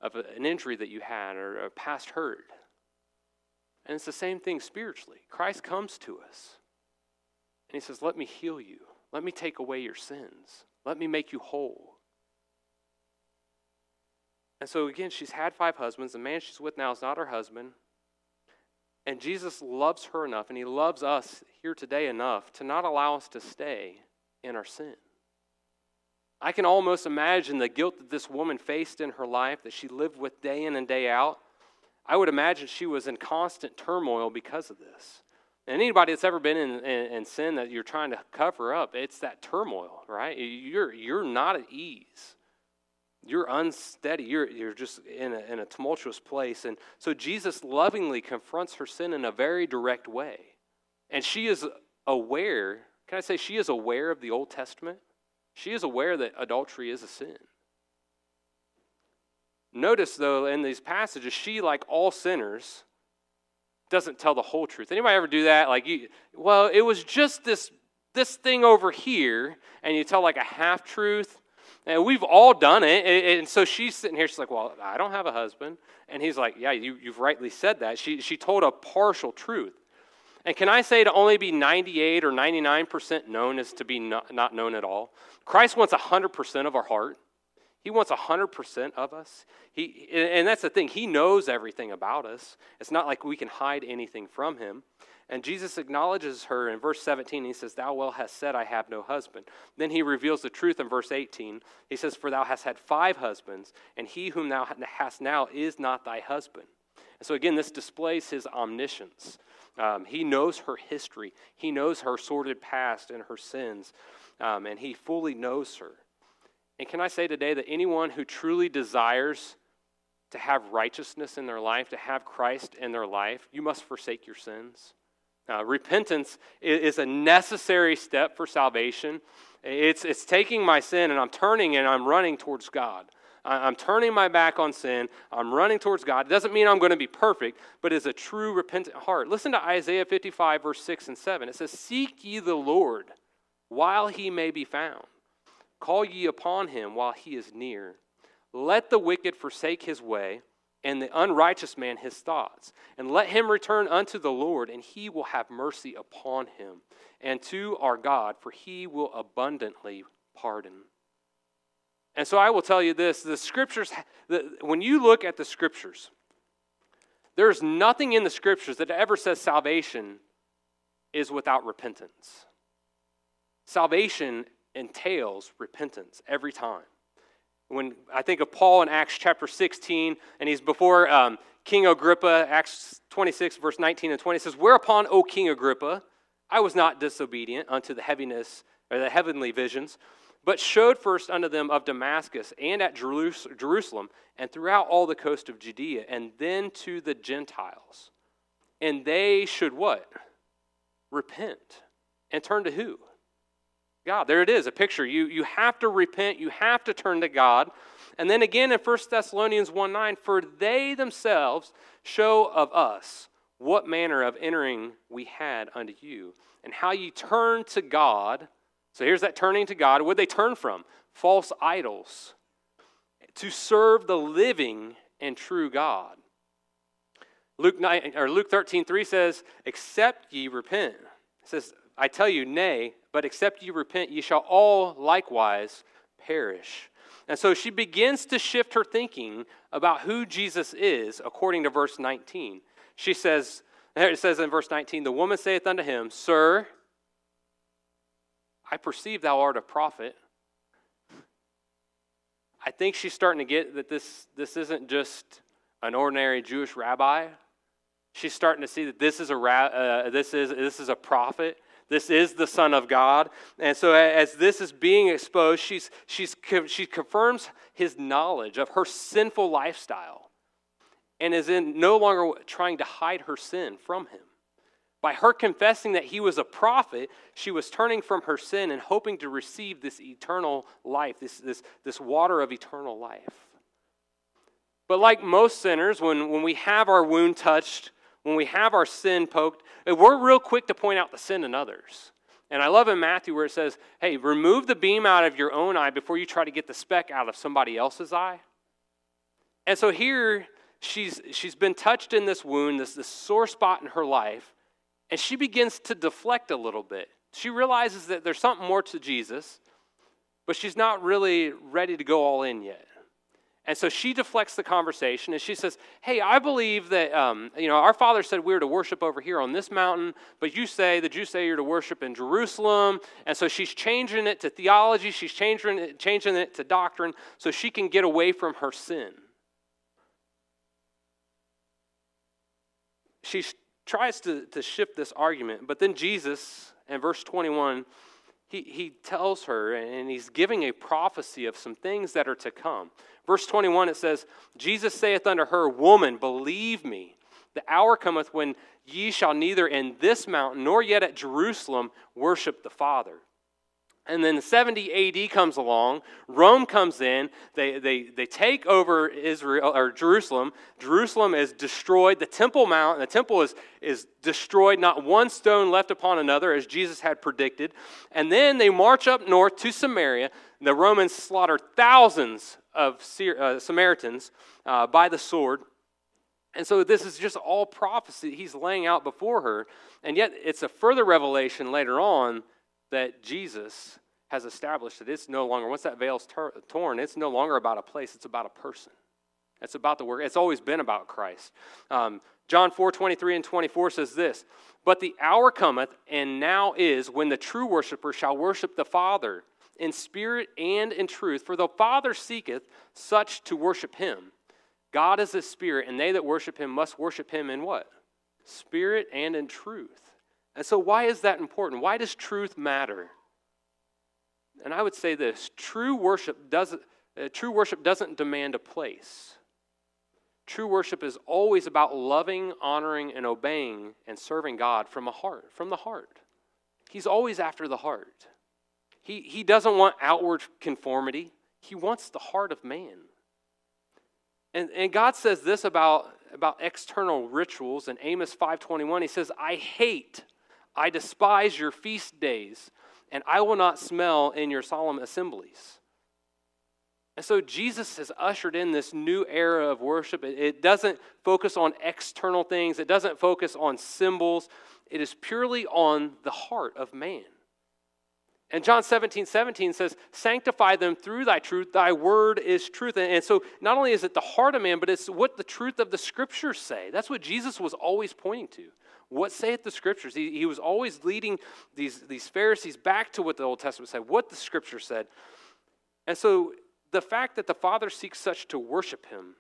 of an injury that you had or a past hurt. And it's the same thing spiritually. Christ comes to us and he says, Let me heal you. Let me take away your sins. Let me make you whole. And so, again, she's had five husbands. The man she's with now is not her husband. And Jesus loves her enough, and he loves us here today enough to not allow us to stay in our sin. I can almost imagine the guilt that this woman faced in her life, that she lived with day in and day out. I would imagine she was in constant turmoil because of this. And anybody that's ever been in, in, in, sin that you're trying to cover up, it's that turmoil, right? You're, you're not at ease. You're unsteady. You're, you're just in a, in a tumultuous place. And so Jesus lovingly confronts her sin in a very direct way. And she is aware, can I say, she is aware of the Old Testament? She is aware that adultery is a sin. Notice, though, in these passages, she, like all sinners, doesn't tell the whole truth. Anybody ever do that? Like, you, well, it was just this this thing over here, and you tell like a half truth. And we've all done it. And so she's sitting here. She's like, "Well, I don't have a husband." And he's like, "Yeah, you, you've rightly said that." She she told a partial truth. And can I say to only be 98 or 99% known is to be not, not known at all? Christ wants 100% of our heart. He wants 100% of us. He, and that's the thing, He knows everything about us. It's not like we can hide anything from Him. And Jesus acknowledges her in verse 17. He says, Thou well hast said, I have no husband. Then he reveals the truth in verse 18. He says, For thou hast had five husbands, and he whom thou hast now is not thy husband. And so again, this displays his omniscience. Um, he knows her history, he knows her sordid past and her sins, um, and he fully knows her. And can I say today that anyone who truly desires to have righteousness in their life, to have Christ in their life, you must forsake your sins. Uh, repentance is a necessary step for salvation. It's, it's taking my sin and I'm turning and I'm running towards God. I'm turning my back on sin. I'm running towards God. It doesn't mean I'm going to be perfect, but it's a true repentant heart. Listen to Isaiah 55, verse 6 and 7. It says, Seek ye the Lord while he may be found. Call ye upon him while he is near. Let the wicked forsake his way, and the unrighteous man his thoughts. And let him return unto the Lord, and he will have mercy upon him, and to our God, for he will abundantly pardon. And so I will tell you this the scriptures, the, when you look at the scriptures, there's nothing in the scriptures that ever says salvation is without repentance. Salvation entails repentance every time. When I think of Paul in Acts chapter 16, and he's before um, King Agrippa, Acts 26, verse 19 and 20 says, Whereupon, O King Agrippa, I was not disobedient unto the heaviness or the heavenly visions, but showed first unto them of Damascus and at Jerusalem and throughout all the coast of Judea, and then to the Gentiles. And they should what? Repent. And turn to who? God. There it is, a picture. You, you have to repent, you have to turn to God. And then again in 1 Thessalonians 1 9, for they themselves show of us what manner of entering we had unto you, and how ye turned to God. So here's that turning to God. What they turn from? False idols. To serve the living and true God. Luke 9 or Luke 13, 3 says, Except ye repent. It says, I tell you, nay, but except ye repent, ye shall all likewise perish. And so she begins to shift her thinking about who Jesus is according to verse 19. She says, it says in verse 19, the woman saith unto him, Sir, I perceive thou art a prophet. I think she's starting to get that this, this isn't just an ordinary Jewish rabbi. She's starting to see that this is a, uh, this is, this is a prophet. This is the Son of God. And so, as this is being exposed, she's, she's, she confirms his knowledge of her sinful lifestyle and is in no longer trying to hide her sin from him. By her confessing that he was a prophet, she was turning from her sin and hoping to receive this eternal life, this, this, this water of eternal life. But like most sinners, when, when we have our wound touched, when we have our sin poked, uh, we're real quick to point out the sin in others. And I love in Matthew where it says, hey, remove the beam out of your own eye before you try to get the speck out of somebody else's eye. And so here, she's, she's been touched in this wound, this, this sore spot in her life, and she begins to deflect a little bit. She realizes that there's something more to Jesus, but she's not really ready to go all in yet. And so she deflects the conversation and she says, Hey, I believe that, um, you know, our father said we are to worship over here on this mountain, but you say, the Jews say you're to worship in Jerusalem. And so she's changing it to theology, she's changing it, changing it to doctrine so she can get away from her sin. She tries to, to shift this argument, but then Jesus, in verse 21, he, he tells her and he's giving a prophecy of some things that are to come. Verse 21, it says, Jesus saith unto her, Woman, believe me, the hour cometh when ye shall neither in this mountain nor yet at Jerusalem worship the Father. And then 70 AD comes along, Rome comes in, they, they, they take over Israel or Jerusalem. Jerusalem is destroyed. The Temple Mount, the temple is, is destroyed, not one stone left upon another, as Jesus had predicted. And then they march up north to Samaria. The Romans slaughtered thousands of uh, Samaritans uh, by the sword. And so this is just all prophecy he's laying out before her. And yet it's a further revelation later on that Jesus has established that it's no longer, once that veil's ter- torn, it's no longer about a place, it's about a person. It's about the work. It's always been about Christ. Um, John 4 23 and 24 says this But the hour cometh, and now is, when the true worshiper shall worship the Father in spirit and in truth, for the Father seeketh such to worship him. God is a spirit, and they that worship him must worship him in what? Spirit and in truth. And so, why is that important? Why does truth matter? And I would say this true worship doesn't, uh, true worship doesn't demand a place. True worship is always about loving, honoring, and obeying and serving God from a heart, from the heart. He's always after the heart. He, he doesn't want outward conformity, he wants the heart of man. And, and God says this about, about external rituals in Amos 5.21. He says, I hate, I despise your feast days, and I will not smell in your solemn assemblies. And so Jesus has ushered in this new era of worship. It, it doesn't focus on external things, it doesn't focus on symbols. It is purely on the heart of man. And John 17, 17 says, Sanctify them through thy truth. Thy word is truth. And so not only is it the heart of man, but it's what the truth of the scriptures say. That's what Jesus was always pointing to. What saith the scriptures? He, he was always leading these, these Pharisees back to what the Old Testament said, what the scripture said. And so the fact that the Father seeks such to worship him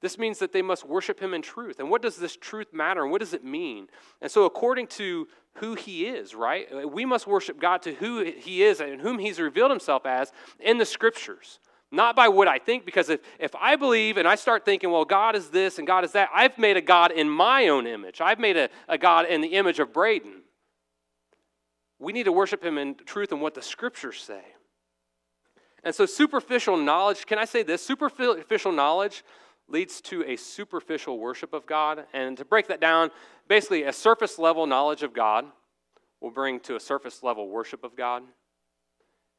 this means that they must worship him in truth. And what does this truth matter? And what does it mean? And so, according to who he is, right? We must worship God to who he is and whom he's revealed himself as in the scriptures. Not by what I think, because if, if I believe and I start thinking, well, God is this and God is that, I've made a God in my own image. I've made a, a God in the image of Braden. We need to worship him in truth and what the scriptures say. And so, superficial knowledge, can I say this? Superficial knowledge leads to a superficial worship of God. And to break that down, basically, a surface level knowledge of God will bring to a surface level worship of God.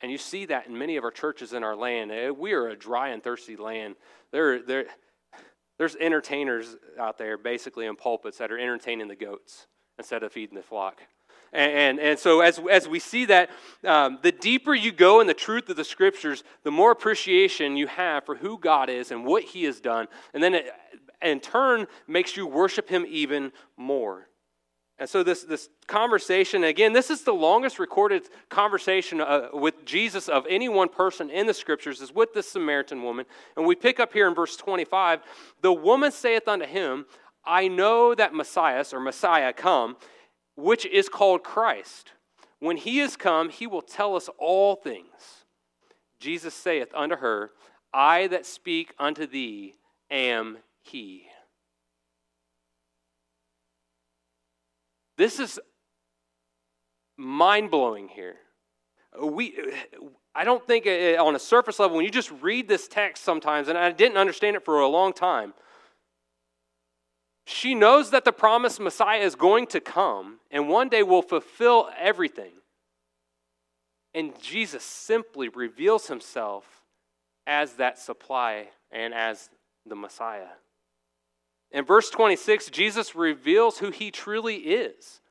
And you see that in many of our churches in our land. Eh, we are a dry and thirsty land. There, there, there's entertainers out there, basically, in pulpits that are entertaining the goats instead of feeding the flock. And, and, and, so, as, as we see that, um, the deeper you go in the truth of the scriptures, the more appreciation you have for who God is and what He has done. And then, it, in turn, makes you worship Him even more. And so, this, this conversation, again, this is the longest recorded conversation uh, with Jesus of any one person in the scriptures, is with this Samaritan woman. And we pick up here in verse 25 The woman saith unto him, I know that Messiah, or Messiah, come which is called Christ. When he is come, he will tell us all things. Jesus saith unto her, I that speak unto thee am he. This is mind blowing here. We, I don't think uh, on a surface level, when you just read this text sometimes, and I didn't understand it for a long time, she knows that the promised Messiah is going to come and one day will fulfill everything. And Jesus simply reveals himself as that supply and as the Messiah. In verse 26, Jesus reveals who he truly is.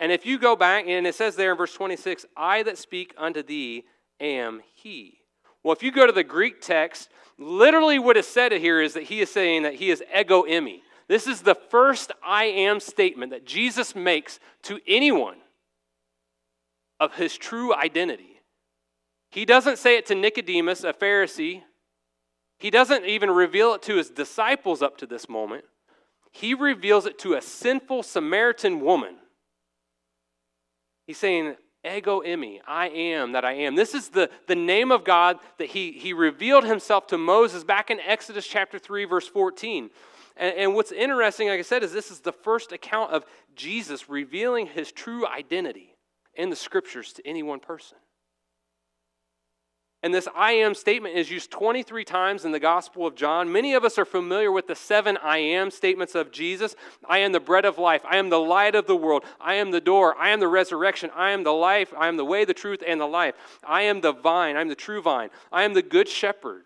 And if you go back, and it says there in verse 26, I that speak unto thee am he. Well, if you go to the Greek text, literally what is said here is that he is saying that he is ego eimi. This is the first I am statement that Jesus makes to anyone of his true identity. He doesn't say it to Nicodemus, a Pharisee. He doesn't even reveal it to his disciples up to this moment. He reveals it to a sinful Samaritan woman. He's saying, Ego eimi, I am that I am. This is the, the name of God that he, he revealed himself to Moses back in Exodus chapter 3, verse 14. And, and what's interesting, like I said, is this is the first account of Jesus revealing his true identity in the scriptures to any one person. And this I am statement is used 23 times in the Gospel of John. Many of us are familiar with the seven I am statements of Jesus I am the bread of life. I am the light of the world. I am the door. I am the resurrection. I am the life. I am the way, the truth, and the life. I am the vine. I am the true vine. I am the good shepherd.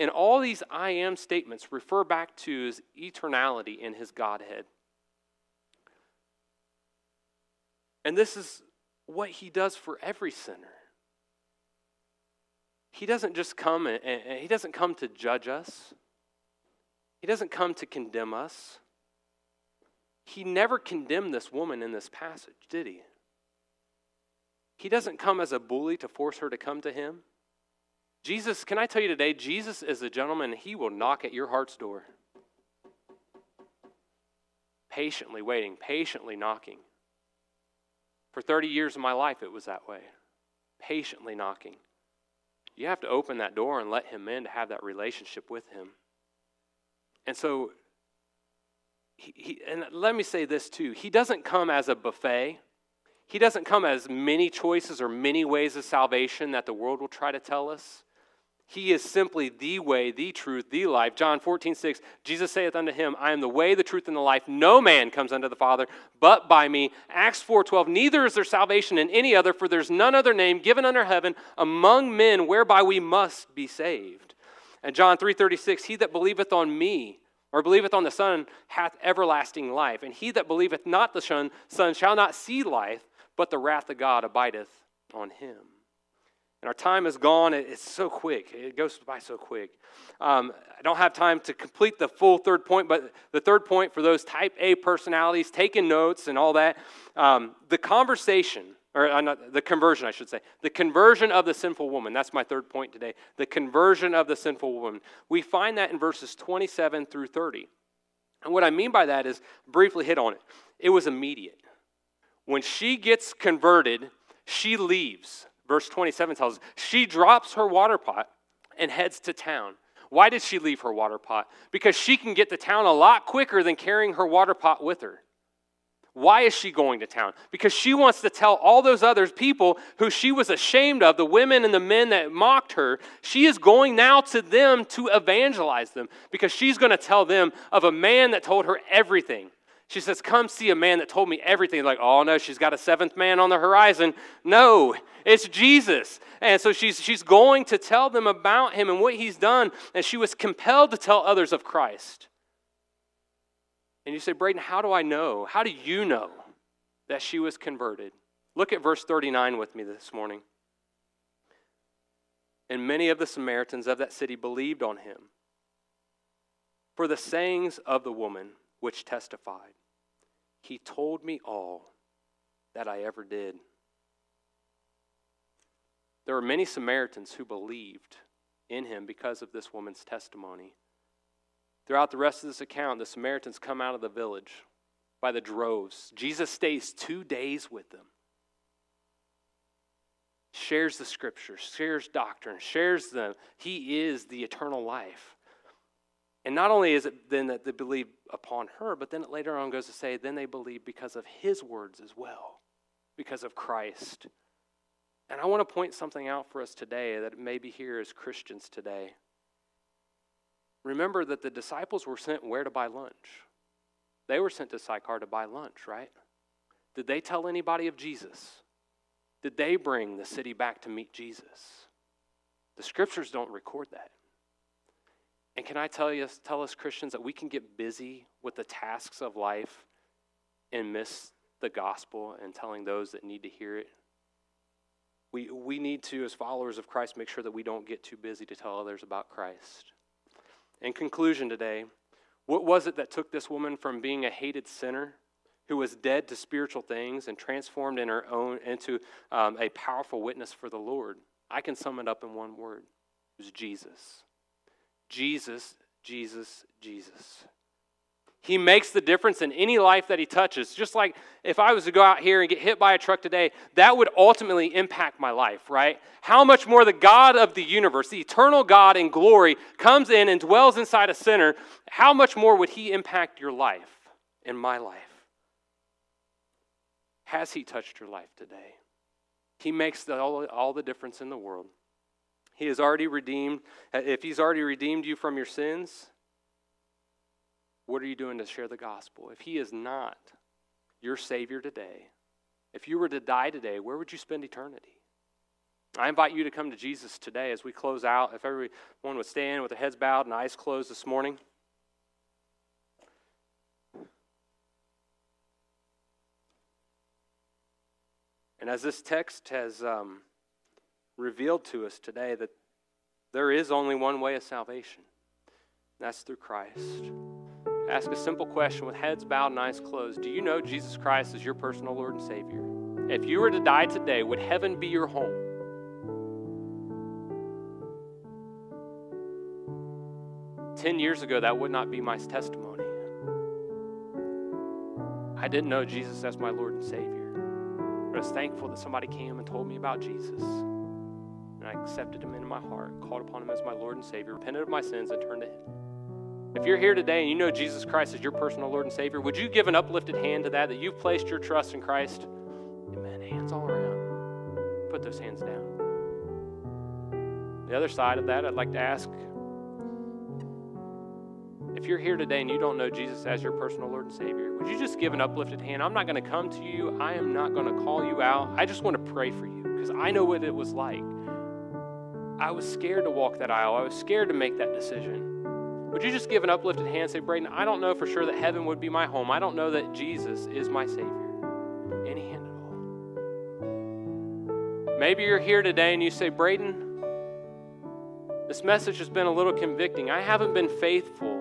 And all these I am statements refer back to his eternality in his Godhead. And this is what he does for every sinner. He doesn't just come and, and he doesn't come to judge us. He doesn't come to condemn us. He never condemned this woman in this passage, did he? He doesn't come as a bully to force her to come to him. Jesus, can I tell you today, Jesus is a gentleman, he will knock at your heart's door. Patiently waiting, patiently knocking. For 30 years of my life, it was that way. Patiently knocking. You have to open that door and let him in to have that relationship with him. And so, he, he, and let me say this too He doesn't come as a buffet. He doesn't come as many choices or many ways of salvation that the world will try to tell us. He is simply the way, the truth, the life. John 14, 6, Jesus saith unto him, I am the way, the truth, and the life. No man comes unto the Father but by me. Acts 4, 12, neither is there salvation in any other, for there's none other name given under heaven among men whereby we must be saved. And John 3, 36, he that believeth on me, or believeth on the Son, hath everlasting life. And he that believeth not the Son, Son shall not see life, but the wrath of God abideth on him. And our time is gone. It's so quick. It goes by so quick. Um, I don't have time to complete the full third point, but the third point for those type A personalities, taking notes and all that, um, the conversation, or uh, not, the conversion, I should say, the conversion of the sinful woman. That's my third point today. The conversion of the sinful woman. We find that in verses 27 through 30. And what I mean by that is, briefly hit on it, it was immediate. When she gets converted, she leaves. Verse 27 tells us she drops her water pot and heads to town. Why did she leave her water pot? Because she can get to town a lot quicker than carrying her water pot with her. Why is she going to town? Because she wants to tell all those other people who she was ashamed of, the women and the men that mocked her, she is going now to them to evangelize them because she's going to tell them of a man that told her everything. She says, Come see a man that told me everything. Like, oh no, she's got a seventh man on the horizon. No, it's Jesus. And so she's, she's going to tell them about him and what he's done. And she was compelled to tell others of Christ. And you say, Braden, how do I know? How do you know that she was converted? Look at verse 39 with me this morning. And many of the Samaritans of that city believed on him for the sayings of the woman which testified. He told me all that I ever did. There were many Samaritans who believed in him because of this woman's testimony. Throughout the rest of this account, the Samaritans come out of the village by the droves. Jesus stays two days with them, shares the scriptures, shares doctrine, shares them. He is the eternal life. And not only is it then that they believe upon her, but then it later on goes to say, then they believe because of his words as well, because of Christ. And I want to point something out for us today that may be here as Christians today. Remember that the disciples were sent where to buy lunch? They were sent to Sychar to buy lunch, right? Did they tell anybody of Jesus? Did they bring the city back to meet Jesus? The scriptures don't record that. And can I tell you, tell us Christians that we can get busy with the tasks of life and miss the gospel and telling those that need to hear it? We, we need to, as followers of Christ, make sure that we don't get too busy to tell others about Christ. In conclusion today, what was it that took this woman from being a hated sinner who was dead to spiritual things and transformed in her own into um, a powerful witness for the Lord? I can sum it up in one word. It was Jesus. Jesus, Jesus, Jesus. He makes the difference in any life that he touches. Just like if I was to go out here and get hit by a truck today, that would ultimately impact my life, right? How much more the God of the universe, the eternal God in glory, comes in and dwells inside a sinner, how much more would he impact your life and my life? Has he touched your life today? He makes the, all, all the difference in the world. He has already redeemed. If he's already redeemed you from your sins, what are you doing to share the gospel? If he is not your Savior today, if you were to die today, where would you spend eternity? I invite you to come to Jesus today as we close out. If everyone would stand with their heads bowed and eyes closed this morning. And as this text has um, revealed to us today, that there is only one way of salvation, that's through Christ ask a simple question with heads bowed and eyes closed Do you know Jesus Christ is your personal Lord and Savior? If you were to die today, would heaven be your home? Ten years ago, that would not be my testimony. I didn't know Jesus as my Lord and Savior. But I was thankful that somebody came and told me about Jesus. And I accepted him into my heart, called upon him as my Lord and Savior, repented of my sins, and turned to him. If you're here today and you know Jesus Christ is your personal Lord and Savior, would you give an uplifted hand to that, that you've placed your trust in Christ? Amen. Hands all around. Put those hands down. The other side of that, I'd like to ask if you're here today and you don't know Jesus as your personal Lord and Savior, would you just give an uplifted hand? I'm not going to come to you. I am not going to call you out. I just want to pray for you because I know what it was like. I was scared to walk that aisle. I was scared to make that decision. Would you just give an uplifted hand and say, Braden, I don't know for sure that heaven would be my home. I don't know that Jesus is my Savior. Any hand at all. Maybe you're here today and you say, Braden, this message has been a little convicting. I haven't been faithful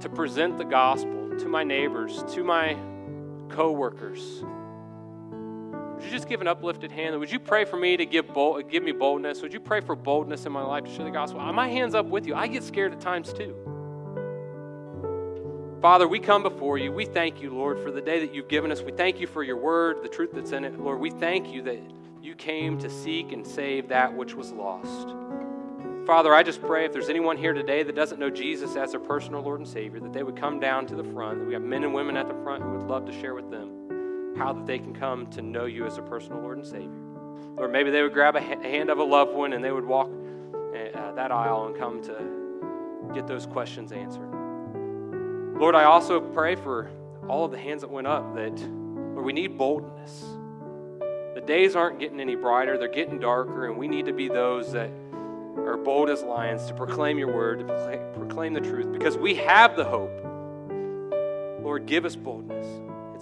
to present the gospel to my neighbors, to my coworkers. Would you just give an uplifted hand? Would you pray for me to give, bold, give me boldness? Would you pray for boldness in my life to share the gospel? My hand's up with you. I get scared at times too. Father, we come before you. We thank you, Lord, for the day that you've given us. We thank you for your word, the truth that's in it. Lord, we thank you that you came to seek and save that which was lost. Father, I just pray if there's anyone here today that doesn't know Jesus as their personal Lord and Savior, that they would come down to the front, that we have men and women at the front who would love to share with them how that they can come to know you as a personal Lord and Savior. Or maybe they would grab a hand of a loved one and they would walk uh, that aisle and come to get those questions answered. Lord, I also pray for all of the hands that went up that, Lord, we need boldness. The days aren't getting any brighter, they're getting darker, and we need to be those that are bold as lions to proclaim your word, to proclaim the truth, because we have the hope. Lord, give us boldness.